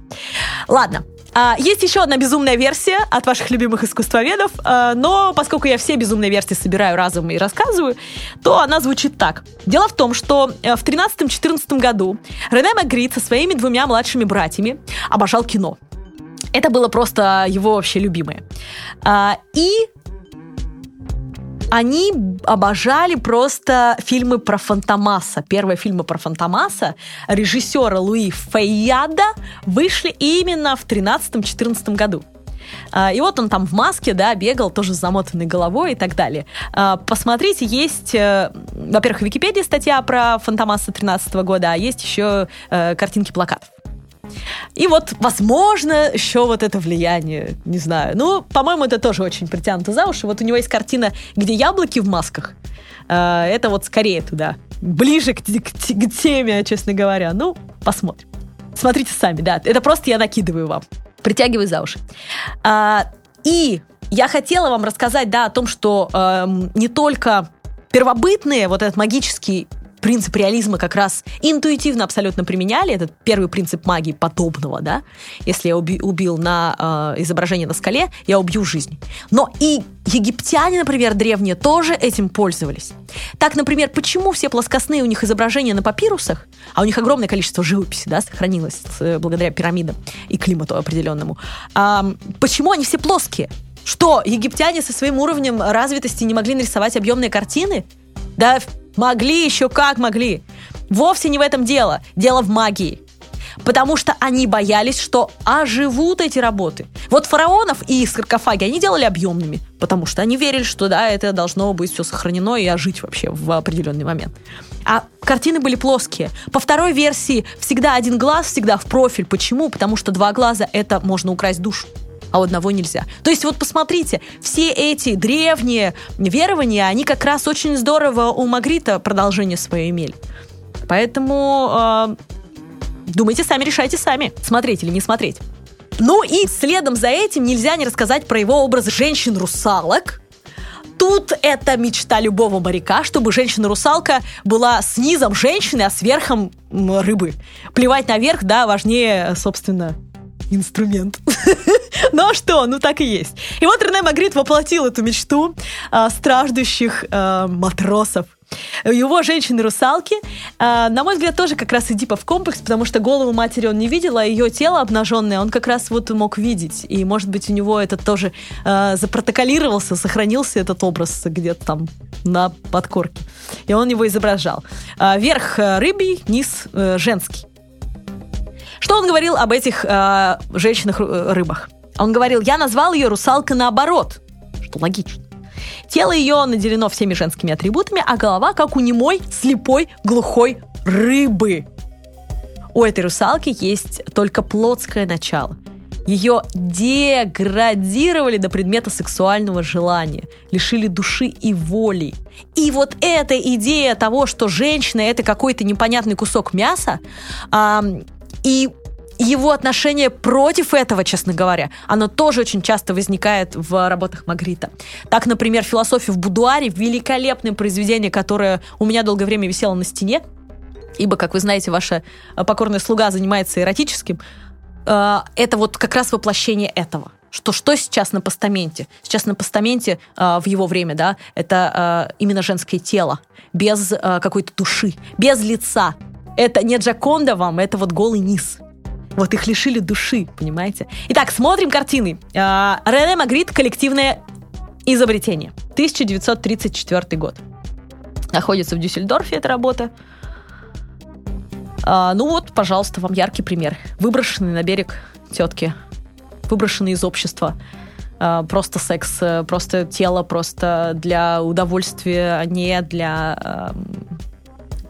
Ладно. А, есть еще одна безумная версия от ваших любимых искусствоведов, а, но поскольку я все безумные версии собираю разом и рассказываю, то она звучит так. Дело в том, что э, в 13-14 году Рене Магрит со своими двумя младшими братьями обожал кино. Это было просто его вообще любимое. А, и они обожали просто фильмы про Фантомаса. Первые фильмы про Фантомаса режиссера Луи Фейяда вышли именно в 13-14 году. А, и вот он там в маске, да, бегал, тоже с замотанной головой и так далее. А, посмотрите, есть, э, во-первых, в Википедии статья про Фантомаса 13 года, а есть еще э, картинки плакатов. И вот, возможно, еще вот это влияние, не знаю. Ну, по-моему, это тоже очень притянуто за уши. Вот у него есть картина, где яблоки в масках. Э, это вот скорее туда, ближе к, к, к теме, честно говоря. Ну, посмотрим. Смотрите сами, да. Это просто я накидываю вам. Притягиваю за уши. А, и я хотела вам рассказать, да, о том, что э, не только первобытные, вот этот магический принцип реализма как раз интуитивно абсолютно применяли, этот первый принцип магии подобного, да, если я уби- убил на э, изображение на скале, я убью жизнь. Но и египтяне, например, древние, тоже этим пользовались. Так, например, почему все плоскостные у них изображения на папирусах, а у них огромное количество живописи, да, сохранилось э, благодаря пирамидам и климату определенному, э, почему они все плоские? Что, египтяне со своим уровнем развитости не могли нарисовать объемные картины? Да Могли еще как могли. Вовсе не в этом дело. Дело в магии. Потому что они боялись, что оживут эти работы. Вот фараонов и саркофаги они делали объемными, потому что они верили, что да, это должно быть все сохранено и ожить вообще в определенный момент. А картины были плоские. По второй версии всегда один глаз, всегда в профиль. Почему? Потому что два глаза это можно украсть душу а у одного нельзя. То есть вот посмотрите, все эти древние верования, они как раз очень здорово у Магрита продолжение свое имели. Поэтому э, думайте сами, решайте сами, смотреть или не смотреть. Ну и следом за этим нельзя не рассказать про его образ женщин-русалок, Тут это мечта любого моряка, чтобы женщина-русалка была с низом женщины, а с верхом рыбы. Плевать наверх, да, важнее, собственно, инструмент. Ну а что, ну так и есть. И вот Рене Магрит воплотил эту мечту э, страждущих э, матросов. Его женщины-русалки, э, на мой взгляд, тоже как раз Эдипов комплекс, потому что голову матери он не видел, а ее тело обнаженное он как раз вот мог видеть. И, может быть, у него это тоже э, запротоколировался, сохранился этот образ где-то там на подкорке. И он его изображал. Верх э, рыбий, низ э, женский. Что он говорил об этих э, женщинах-рыбах? Он говорил, я назвал ее русалка наоборот, что логично. Тело ее наделено всеми женскими атрибутами, а голова как у немой, слепой, глухой рыбы. У этой русалки есть только плотское начало. Ее деградировали до предмета сексуального желания, лишили души и воли. И вот эта идея того, что женщина это какой-то непонятный кусок мяса, и его отношение против этого, честно говоря, оно тоже очень часто возникает в работах Магрита. Так, например, «Философия в будуаре» — великолепное произведение, которое у меня долгое время висело на стене, ибо, как вы знаете, ваша покорная слуга занимается эротическим. Э, это вот как раз воплощение этого что что сейчас на постаменте? Сейчас на постаменте э, в его время, да, это э, именно женское тело, без э, какой-то души, без лица. Это не Джаконда вам, это вот голый низ. Вот их лишили души, понимаете? Итак, смотрим картины. А, Рене Магрит «Коллективное изобретение». 1934 год. Находится в Дюссельдорфе эта работа. А, ну вот, пожалуйста, вам яркий пример. Выброшенный на берег тетки. Выброшенный из общества. А, просто секс, просто тело, просто для удовольствия, а не для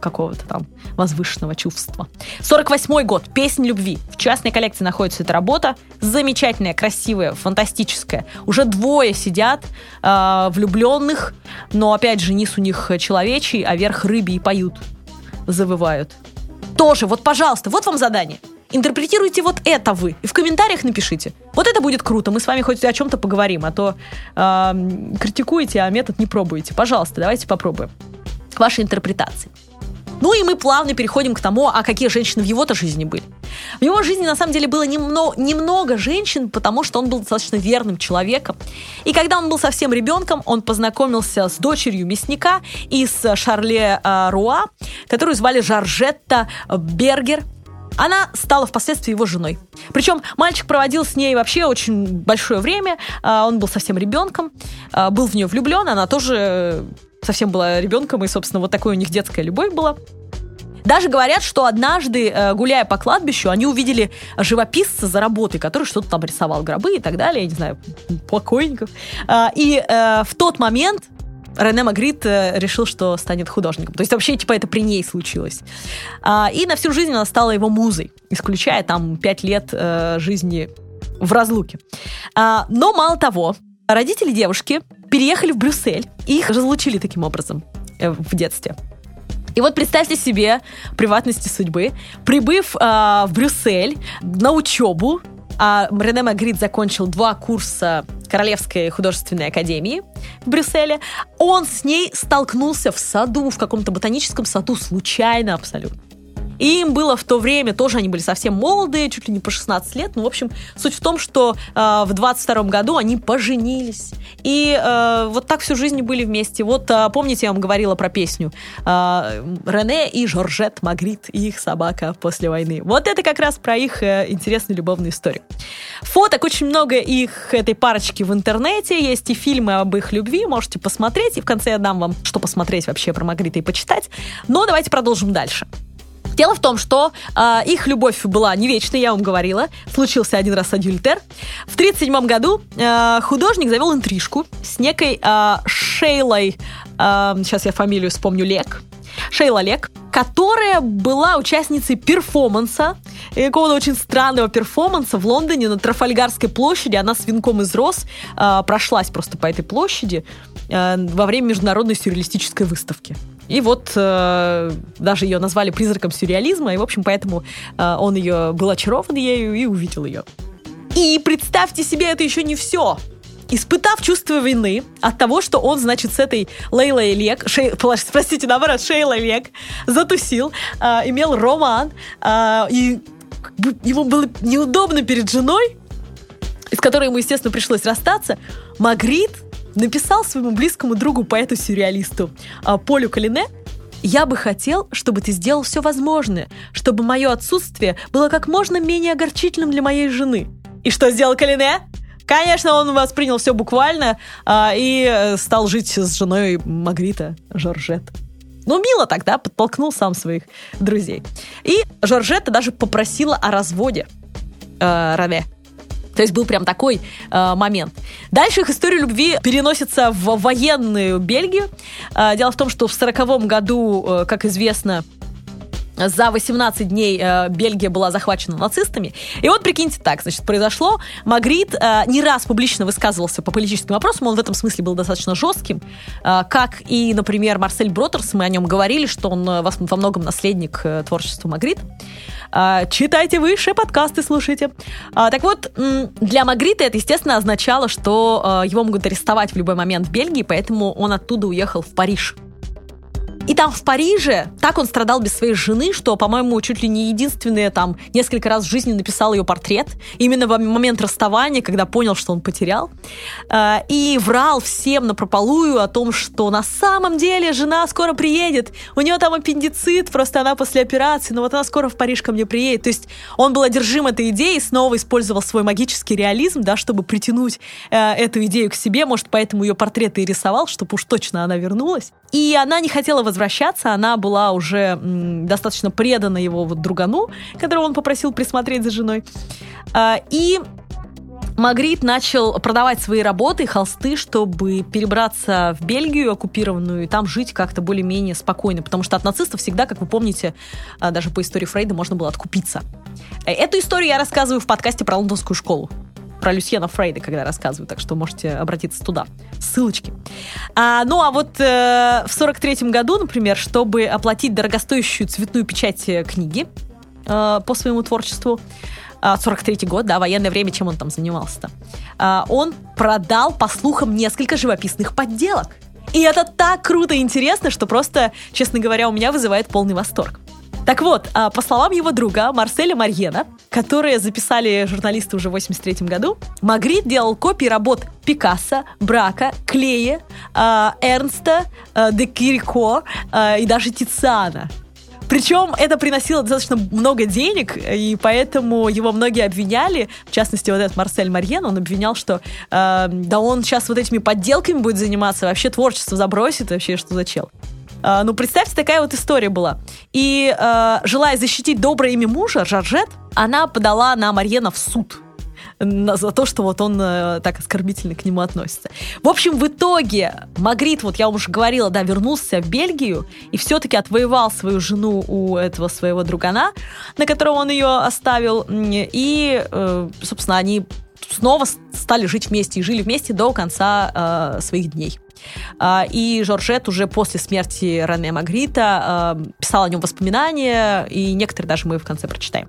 какого-то там возвышенного чувства. 48 год. Песнь любви. В частной коллекции находится эта работа. Замечательная, красивая, фантастическая. Уже двое сидят э, влюбленных, но опять же низ у них человечий, а верх рыбий поют, завывают. Тоже, вот, пожалуйста, вот вам задание. Интерпретируйте вот это вы. И в комментариях напишите. Вот это будет круто. Мы с вами хоть о чем-то поговорим, а то э, критикуете, а метод не пробуете. Пожалуйста, давайте попробуем. К вашей интерпретации. Ну и мы плавно переходим к тому, а какие женщины в его-то жизни были. В его жизни на самом деле было немного, немного женщин, потому что он был достаточно верным человеком. И когда он был совсем ребенком, он познакомился с дочерью мясника из Шарле э, Руа, которую звали Жоржетта Бергер. Она стала впоследствии его женой. Причем мальчик проводил с ней вообще очень большое время. Э, он был совсем ребенком, э, был в нее влюблен, она тоже совсем была ребенком, и, собственно, вот такой у них детская любовь была. Даже говорят, что однажды, э, гуляя по кладбищу, они увидели живописца за работой, который что-то там рисовал, гробы и так далее, я не знаю, покойников. А, и э, в тот момент Рене Магрит э, решил, что станет художником. То есть вообще, типа, это при ней случилось. А, и на всю жизнь она стала его музой, исключая там пять лет жизни в разлуке. А, но мало того, родители девушки переехали в Брюссель, их разлучили таким образом э, в детстве. И вот представьте себе приватности судьбы, прибыв э, в Брюссель на учебу, а Рене Магрит закончил два курса Королевской художественной академии в Брюсселе. Он с ней столкнулся в саду, в каком-то ботаническом саду, случайно абсолютно. И им было в то время, тоже они были совсем молодые, чуть ли не по 16 лет. Ну, в общем, суть в том, что э, в 22 году они поженились. И э, вот так всю жизнь были вместе. Вот э, помните, я вам говорила про песню э, Рене и Жоржет Магрит и их собака после войны. Вот это как раз про их э, интересную любовную историю. Фоток очень много их, этой парочки в интернете. Есть и фильмы об их любви, можете посмотреть. И в конце я дам вам, что посмотреть вообще про Магрита и почитать. Но давайте продолжим дальше. Дело в том, что э, их любовь была не вечной, я вам говорила. Случился один раз адюльтер. В 1937 году э, художник завел интрижку с некой э, Шейлой, э, сейчас я фамилию вспомню, Лек, Шейла Лек, которая была участницей перформанса, какого-то очень странного перформанса в Лондоне на Трафальгарской площади. Она с венком из роз э, прошлась просто по этой площади э, во время международной сюрреалистической выставки. И вот э, даже ее назвали призраком сюрреализма, и, в общем, поэтому э, он ее был очарован ею и увидел ее. И представьте себе, это еще не все. Испытав чувство вины от того, что он, значит, с этой Лейлой Лек, Шей, простите, наоборот, Шейлой Лек, затусил, э, имел роман, э, и ему было неудобно перед женой, с которой ему, естественно, пришлось расстаться, Магрит написал своему близкому другу, поэту-сюрреалисту а, Полю Калине, я бы хотел, чтобы ты сделал все возможное, чтобы мое отсутствие было как можно менее огорчительным для моей жены. И что сделал Калине? Конечно, он воспринял все буквально а, и э, стал жить с женой Магрита Жоржет. Ну, мило тогда, подтолкнул сам своих друзей. И Жоржетта даже попросила о разводе э, Раве. То есть был прям такой э, момент. Дальше их история любви переносится в военную Бельгию. Э, дело в том, что в сороковом году, э, как известно, за 18 дней э, Бельгия была захвачена нацистами. И вот, прикиньте так, значит, произошло. Магрит э, не раз публично высказывался по политическим вопросам, он в этом смысле был достаточно жестким, э, как и, например, Марсель Бротерс, мы о нем говорили, что он э, во многом наследник э, творчества Магрит. Э, читайте выше, подкасты слушайте. Э, так вот, для Магрита это, естественно, означало, что его могут арестовать в любой момент в Бельгии, поэтому он оттуда уехал в Париж. И там в Париже так он страдал без своей жены, что, по-моему, чуть ли не единственное там несколько раз в жизни написал ее портрет. Именно в момент расставания, когда понял, что он потерял. А, и врал всем на прополую о том, что на самом деле жена скоро приедет. У нее там аппендицит, просто она после операции, но вот она скоро в Париж ко мне приедет. То есть он был одержим этой идеей, снова использовал свой магический реализм, да, чтобы притянуть э, эту идею к себе. Может, поэтому ее портреты и рисовал, чтобы уж точно она вернулась. И она не хотела возвращаться, она была уже достаточно предана его вот другану, которого он попросил присмотреть за женой. А, и Магрит начал продавать свои работы, холсты, чтобы перебраться в Бельгию оккупированную и там жить как-то более-менее спокойно, потому что от нацистов всегда, как вы помните, а, даже по истории Фрейда можно было откупиться. Э, эту историю я рассказываю в подкасте про лондонскую школу про Люсьена Фрейда, когда рассказываю, так что можете обратиться туда. Ссылочки. А, ну, а вот э, в 43 году, например, чтобы оплатить дорогостоящую цветную печать э, книги э, по своему творчеству, 43 а, год, да, военное время, чем он там занимался-то, а, он продал, по слухам, несколько живописных подделок. И это так круто и интересно, что просто, честно говоря, у меня вызывает полный восторг. Так вот, а, по словам его друга Марселя Марьена, которые записали журналисты уже в 83 году, Магрит делал копии работ Пикассо, Брака, Клея, а, Эрнста, а, де Кирико и даже Тициана. Причем это приносило достаточно много денег, и поэтому его многие обвиняли, в частности, вот этот Марсель Марьен, он обвинял, что э, да он сейчас вот этими подделками будет заниматься, вообще творчество забросит, вообще что за чел. А, ну, представьте, такая вот история была. И э, желая защитить доброе имя мужа, Жоржет, она подала на Марьена в суд за то, что вот он э, так оскорбительно к нему относится. В общем, в итоге Магрит, вот я вам уже говорила, да, вернулся в Бельгию и все-таки отвоевал свою жену у этого своего другана, на которого он ее оставил. И, э, собственно, они снова стали жить вместе и жили вместе до конца э, своих дней. А, и Жоржет уже после смерти Рене Магрита а, писал о нем воспоминания, и некоторые даже мы в конце прочитаем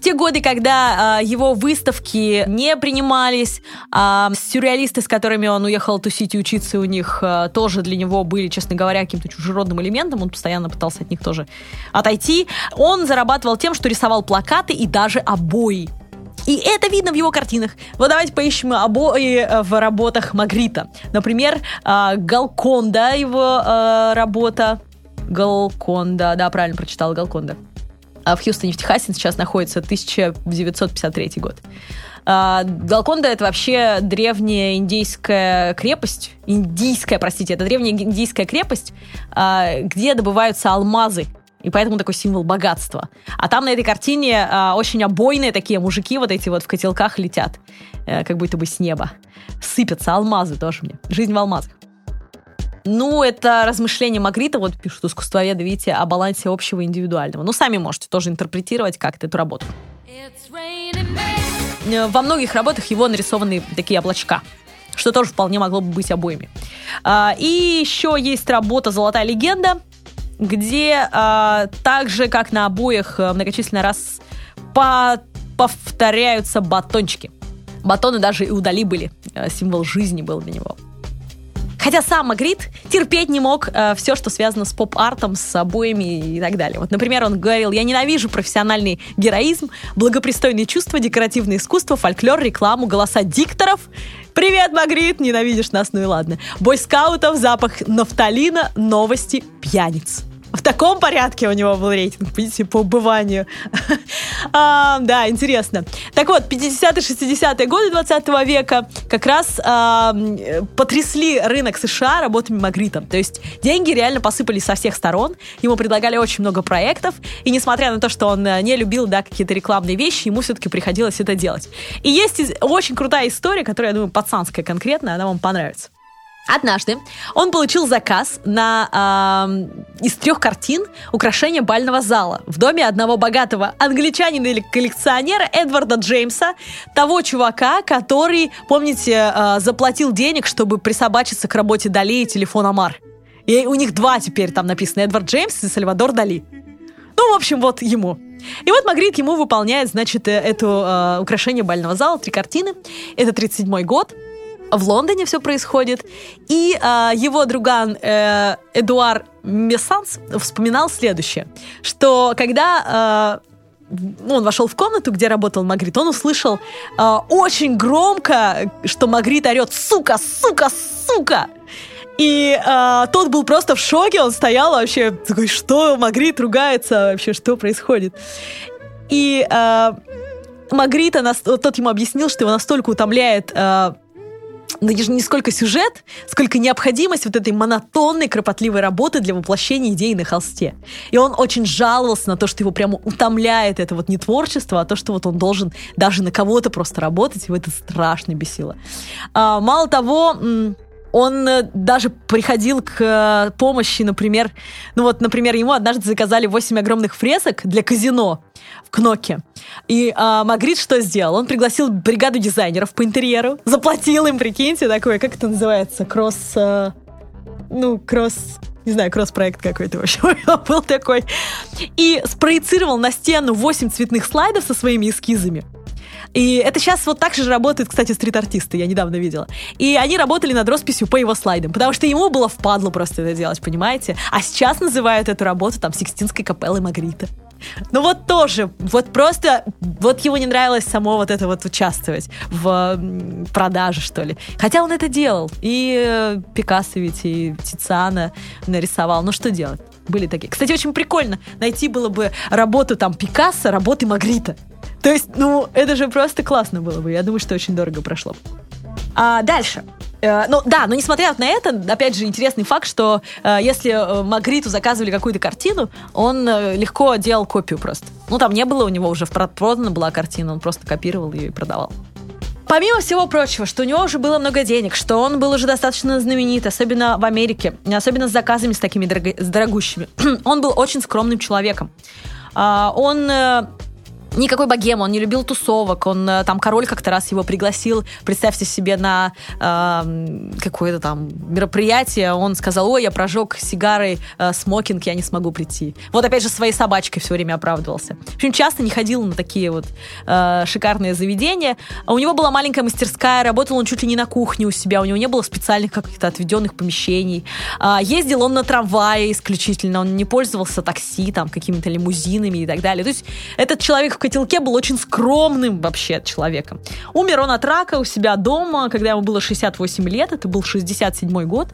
в те годы, когда э, его выставки не принимались, э, сюрреалисты, с которыми он уехал тусить и учиться у них, э, тоже для него были, честно говоря, каким-то чужеродным элементом. Он постоянно пытался от них тоже отойти. Он зарабатывал тем, что рисовал плакаты и даже обои. И это видно в его картинах. Вот давайте поищем обои э, в работах Магрита. Например, э, Галконда, его э, работа. Галконда, да, правильно прочитала, Галконда. А в Хьюстоне, в Техасе сейчас находится 1953 год. Галконда это вообще древняя индейская крепость, индийская, простите, это древняя индийская крепость, где добываются алмазы и поэтому такой символ богатства. А там на этой картине э, очень обойные такие мужики вот эти вот в котелках летят, э, как будто бы с неба. Сыпятся алмазы тоже мне. Жизнь в алмазах. Ну, это размышление Магрита, вот пишут искусствоведы, видите, о балансе общего и индивидуального. Ну, сами можете тоже интерпретировать как-то эту работу. Э, во многих работах его нарисованы такие облачка, что тоже вполне могло бы быть обоими. А, и еще есть работа «Золотая легенда», где э, так же, как на обоих, э, многочисленно раз по повторяются батончики. Батоны даже и удали были. Э, символ жизни был для него. Хотя сам Магрит терпеть не мог э, все, что связано с поп-артом, с обоями и так далее. Вот, например, он говорил, я ненавижу профессиональный героизм, благопристойные чувства, декоративное искусство, фольклор, рекламу, голоса дикторов Привет, Магрит, ненавидишь нас, ну и ладно. Бойскаутов, запах нафталина, новости, пьяниц. В таком порядке у него был рейтинг, видите, по убыванию. а, да, интересно. Так вот, 50-60-е годы 20 века как раз а, потрясли рынок США работами Магрита. То есть деньги реально посыпались со всех сторон. Ему предлагали очень много проектов. И несмотря на то, что он э, не любил да, какие-то рекламные вещи, ему все-таки приходилось это делать. И есть очень крутая история, которая, я думаю, пацанская конкретно, она вам понравится. Однажды он получил заказ на э, из трех картин украшения бального зала в доме одного богатого англичанина или коллекционера Эдварда Джеймса, того чувака, который, помните, э, заплатил денег, чтобы присобачиться к работе Дали и телефон Амар. И у них два теперь там написано Эдвард Джеймс и Сальвадор Дали. Ну, в общем, вот ему. И вот Магрит ему выполняет, значит, это э, украшение бального зала, три картины. Это 37-й год в Лондоне все происходит. И э, его друган э, Эдуар Мессанс вспоминал следующее, что когда э, он вошел в комнату, где работал Магрит, он услышал э, очень громко, что Магрит орет «Сука! Сука! Сука!» И э, тот был просто в шоке, он стоял вообще такой, что Магрит ругается вообще, что происходит? И э, Магрита, тот ему объяснил, что его настолько утомляет не сколько сюжет, сколько необходимость вот этой монотонной, кропотливой работы для воплощения идей на холсте. И он очень жаловался на то, что его прямо утомляет это вот не творчество, а то, что вот он должен даже на кого-то просто работать, его это страшно бесило. А, мало того, он э, даже приходил к э, помощи, например, ну вот, например, ему однажды заказали 8 огромных фресок для казино в Кноке. И а, Магрит что сделал? Он пригласил бригаду дизайнеров по интерьеру, заплатил им, прикиньте, такое, как это называется, кросс... А, ну, кросс не знаю, кросс-проект какой-то, в общем, был такой. И спроецировал на стену 8 цветных слайдов со своими эскизами. И это сейчас вот так же работают, кстати, стрит-артисты, я недавно видела. И они работали над росписью по его слайдам, потому что ему было впадло просто это делать, понимаете? А сейчас называют эту работу там Сикстинской капеллой Магрита. Ну вот тоже, вот просто, вот его не нравилось само вот это вот участвовать в продаже, что ли. Хотя он это делал. И э, Пикассо ведь, и Тициана нарисовал. Ну что делать? Были такие. Кстати, очень прикольно найти было бы работу там Пикассо, работы Магрита. То есть, ну, это же просто классно было бы. Я думаю, что очень дорого прошло. А дальше. Э, ну да, но несмотря на это, опять же, интересный факт, что э, если э, Магриту заказывали какую-то картину, он легко делал копию просто. Ну там не было у него уже продана была картина, он просто копировал ее и продавал. Помимо всего прочего, что у него уже было много денег, что он был уже достаточно знаменит, особенно в Америке, особенно с заказами с такими дорого- с дорогущими, он был очень скромным человеком. А, он никакой богем, он не любил тусовок, он э, там король как-то раз его пригласил, представьте себе, на э, какое-то там мероприятие, он сказал, ой, я прожег сигарой э, смокинг, я не смогу прийти. Вот опять же своей собачкой все время оправдывался. В общем, часто не ходил на такие вот э, шикарные заведения. А у него была маленькая мастерская, работал он чуть ли не на кухне у себя, у него не было специальных каких-то отведенных помещений. Э, ездил он на трамвае исключительно, он не пользовался такси, там, какими-то лимузинами и так далее. То есть этот человек котелке был очень скромным вообще человеком. Умер он от рака у себя дома, когда ему было 68 лет, это был 67 год.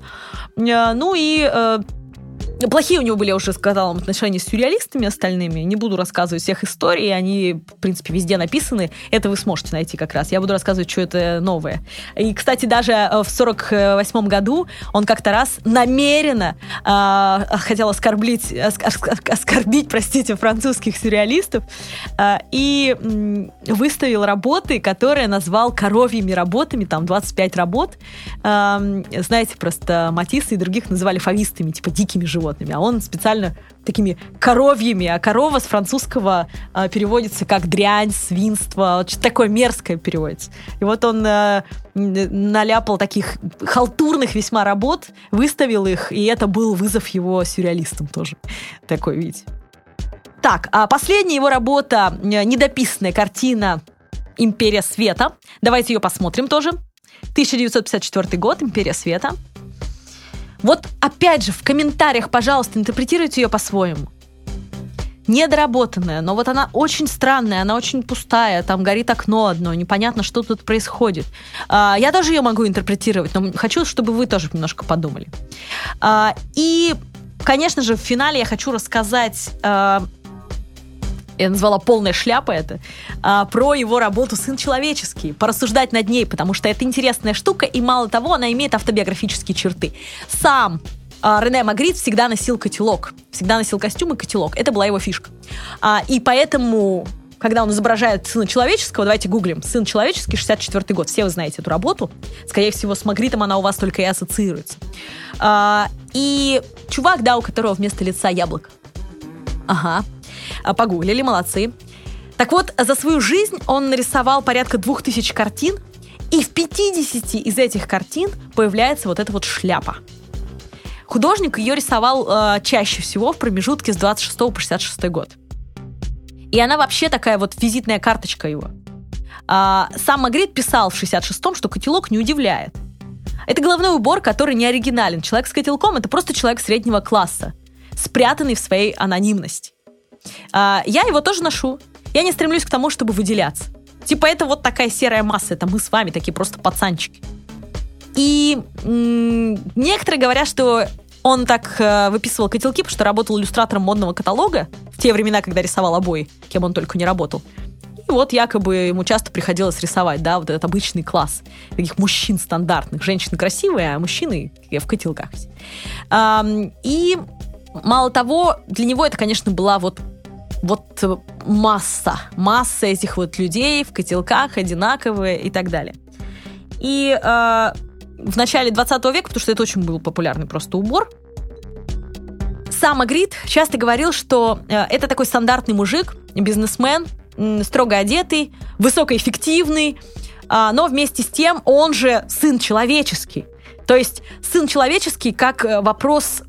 Э, ну и э, Плохие у него были, я уже сказала, отношения с сюрреалистами остальными. Не буду рассказывать всех историй, они, в принципе, везде написаны. Это вы сможете найти как раз. Я буду рассказывать, что это новое. И, кстати, даже э, в 48 году он как-то раз намеренно э, хотел оскорбить, оскорбить, простите, французских сюрреалистов э, и выставил работы, которые назвал коровьими работами, там 25 работ. Э, знаете, просто Матисса и других называли фавистами, типа дикими животными животными, а он специально такими коровьями, а корова с французского э, переводится как дрянь, свинство, что-то такое мерзкое переводится. И вот он э, наляпал таких халтурных весьма работ, выставил их, и это был вызов его сюрреалистам тоже. Такой, видите. Так, а последняя его работа, недописанная картина «Империя света». Давайте ее посмотрим тоже. 1954 год, «Империя света». Вот опять же, в комментариях, пожалуйста, интерпретируйте ее по-своему. недоработанная, но вот она очень странная, она очень пустая, там горит окно одно, непонятно, что тут происходит. А, я тоже ее могу интерпретировать, но хочу, чтобы вы тоже немножко подумали. А, и, конечно же, в финале я хочу рассказать а, я назвала полная шляпа это, а, про его работу «Сын человеческий», порассуждать над ней, потому что это интересная штука, и мало того, она имеет автобиографические черты. Сам а, Рене Магрит всегда носил котелок, всегда носил костюм и котелок. Это была его фишка. А, и поэтому когда он изображает сына человеческого, давайте гуглим, сын человеческий, 64 год, все вы знаете эту работу, скорее всего, с Магритом она у вас только и ассоциируется. А, и чувак, да, у которого вместо лица яблоко. Ага, погуглили, молодцы. Так вот, за свою жизнь он нарисовал порядка двух тысяч картин, и в 50 из этих картин появляется вот эта вот шляпа. Художник ее рисовал э, чаще всего в промежутке с 26 по 66 год. И она вообще такая вот визитная карточка его. А, сам Магрит писал в 66-м, что котелок не удивляет. Это головной убор, который не оригинален. Человек с котелком – это просто человек среднего класса, спрятанный в своей анонимности. А, я его тоже ношу. Я не стремлюсь к тому, чтобы выделяться. Типа это вот такая серая масса, это мы с вами, такие просто пацанчики. И м- некоторые говорят, что он так э, выписывал котелки, потому что работал иллюстратором модного каталога в те времена, когда рисовал обои, кем он только не работал. И вот якобы ему часто приходилось рисовать, да, вот этот обычный класс таких мужчин стандартных. Женщины красивые, а мужчины в котелках. И мало того, для него это, конечно, была вот вот масса, масса этих вот людей в котелках одинаковые и так далее. И э, в начале 20 века, потому что это очень был популярный просто убор, сам Агрид часто говорил, что э, это такой стандартный мужик, бизнесмен, э, строго одетый, высокоэффективный, э, но вместе с тем он же сын человеческий. То есть сын человеческий как э, вопрос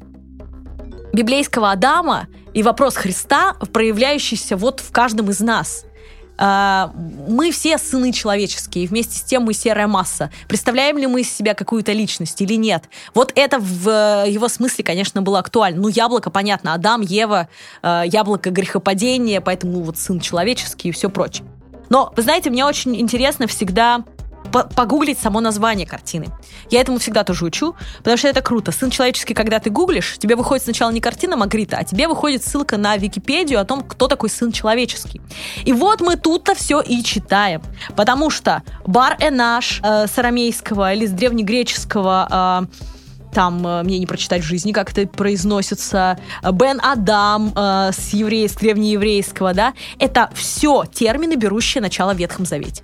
библейского Адама и вопрос Христа, проявляющийся вот в каждом из нас. А, мы все сыны человеческие, и вместе с тем мы серая масса. Представляем ли мы из себя какую-то личность или нет? Вот это в его смысле, конечно, было актуально. Ну, яблоко, понятно, Адам, Ева, а, яблоко грехопадения, поэтому вот сын человеческий и все прочее. Но, вы знаете, мне очень интересно всегда погуглить само название картины. Я этому всегда тоже учу, потому что это круто. Сын человеческий, когда ты гуглишь, тебе выходит сначала не картина Магрита, а тебе выходит ссылка на Википедию о том, кто такой сын человеческий. И вот мы тут-то все и читаем. Потому что Бар Энаш э, с арамейского или с древнегреческого э, там э, мне не прочитать в жизни, как это произносится, Бен Адам э, с еврейского, древнееврейского, да, это все термины, берущие начало в Ветхом Завете.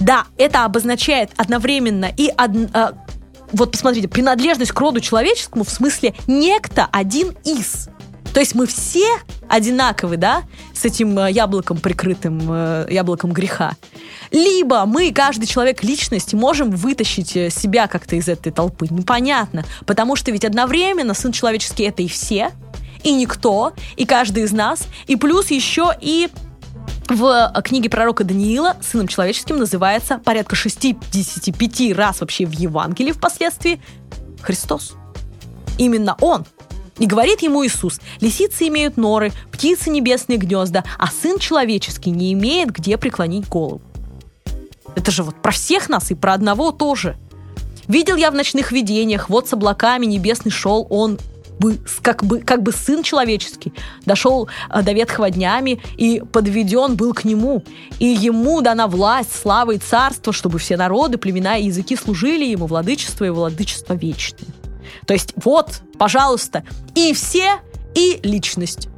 Да, это обозначает одновременно и од, э, вот посмотрите, принадлежность к роду человеческому в смысле некто один из. То есть мы все одинаковы, да, с этим э, яблоком прикрытым, э, яблоком греха. Либо мы, каждый человек личности, можем вытащить э, себя как-то из этой толпы. Непонятно. Потому что ведь одновременно Сын Человеческий это и все, и никто, и каждый из нас, и плюс еще и в книге пророка Даниила сыном человеческим называется порядка 65 раз вообще в Евангелии впоследствии Христос. Именно Он. И говорит ему Иисус, лисицы имеют норы, птицы небесные гнезда, а сын человеческий не имеет где преклонить голову. Это же вот про всех нас и про одного тоже. Видел я в ночных видениях, вот с облаками небесный шел он бы, как, бы, как бы сын человеческий дошел э, до ветхого днями и подведен был к нему. И ему дана власть, слава и царство, чтобы все народы, племена и языки служили ему, владычество и владычество вечное. То есть вот, пожалуйста, и все, и личность.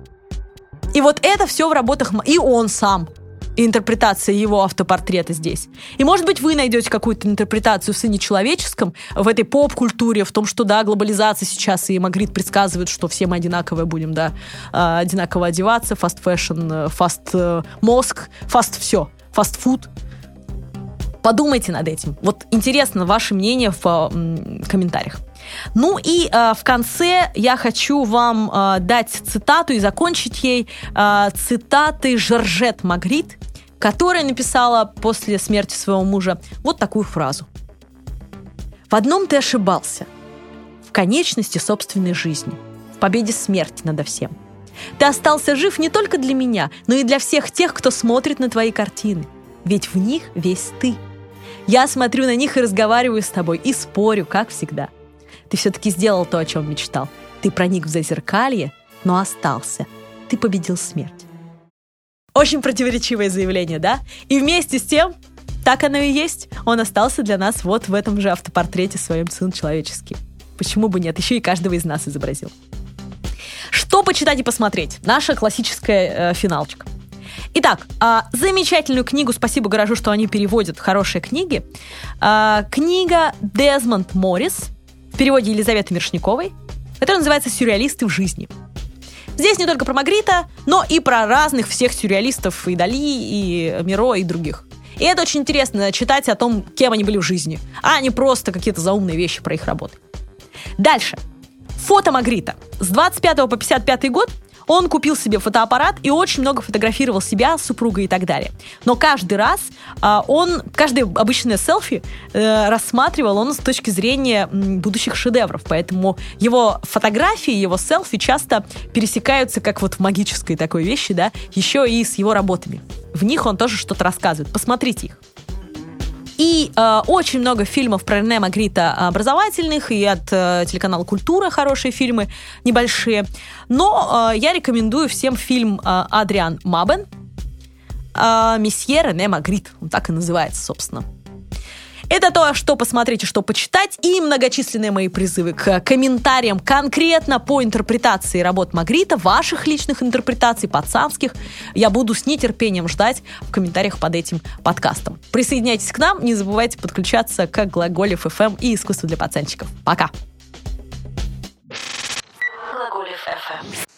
И вот это все в работах, и он сам – интерпретация его автопортрета здесь. И, может быть, вы найдете какую-то интерпретацию в «Сыне человеческом», в этой поп-культуре, в том, что, да, глобализация сейчас, и Магрит предсказывает, что все мы одинаковые будем, да, а, одинаково одеваться, fast fashion, fast -мозг, fast все, фаст-фуд. Подумайте над этим. Вот интересно ваше мнение в комментариях. Ну и э, в конце я хочу вам э, дать цитату и закончить ей э, цитаты Жоржетт Магрит, которая написала после смерти своего мужа вот такую фразу. «В одном ты ошибался. В конечности собственной жизни. В победе смерти надо всем. Ты остался жив не только для меня, но и для всех тех, кто смотрит на твои картины. Ведь в них весь ты. Я смотрю на них и разговариваю с тобой, и спорю, как всегда. Ты все-таки сделал то, о чем мечтал. Ты проник в зазеркалье, но остался. Ты победил смерть. Очень противоречивое заявление, да? И вместе с тем, так оно и есть. Он остался для нас вот в этом же автопортрете своем сын человеческий. Почему бы нет? Еще и каждого из нас изобразил. Что почитать и посмотреть? Наша классическая э, финалочка. Итак, э, замечательную книгу, спасибо гаражу, что они переводят хорошие книги. Э, книга Дезмонд Моррис в переводе Елизаветы Миршниковой, которая называется «Сюрреалисты в жизни». Здесь не только про Магрита, но и про разных всех сюрреалистов и Дали, и Миро, и других. И это очень интересно читать о том, кем они были в жизни, а не просто какие-то заумные вещи про их работы. Дальше. Фото Магрита. С 25 по 55 год он купил себе фотоаппарат и очень много фотографировал себя, супруга и так далее. Но каждый раз а, он, каждое обычное селфи э, рассматривал он с точки зрения будущих шедевров. Поэтому его фотографии, его селфи часто пересекаются как вот в магической такой вещи, да, еще и с его работами. В них он тоже что-то рассказывает. Посмотрите их. И э, очень много фильмов про Рене Магрита образовательных, и от э, телеканала «Культура» хорошие фильмы, небольшие. Но э, я рекомендую всем фильм э, Адриан Мабен э, «Месье Рене Магрит». Он так и называется, собственно. Это то, что посмотреть и что почитать, и многочисленные мои призывы к комментариям конкретно по интерпретации работ Магрита, ваших личных интерпретаций, пацанских. Я буду с нетерпением ждать в комментариях под этим подкастом. Присоединяйтесь к нам, не забывайте подключаться к Глаголев FM и искусству для пацанчиков. Пока! Глаголев FM.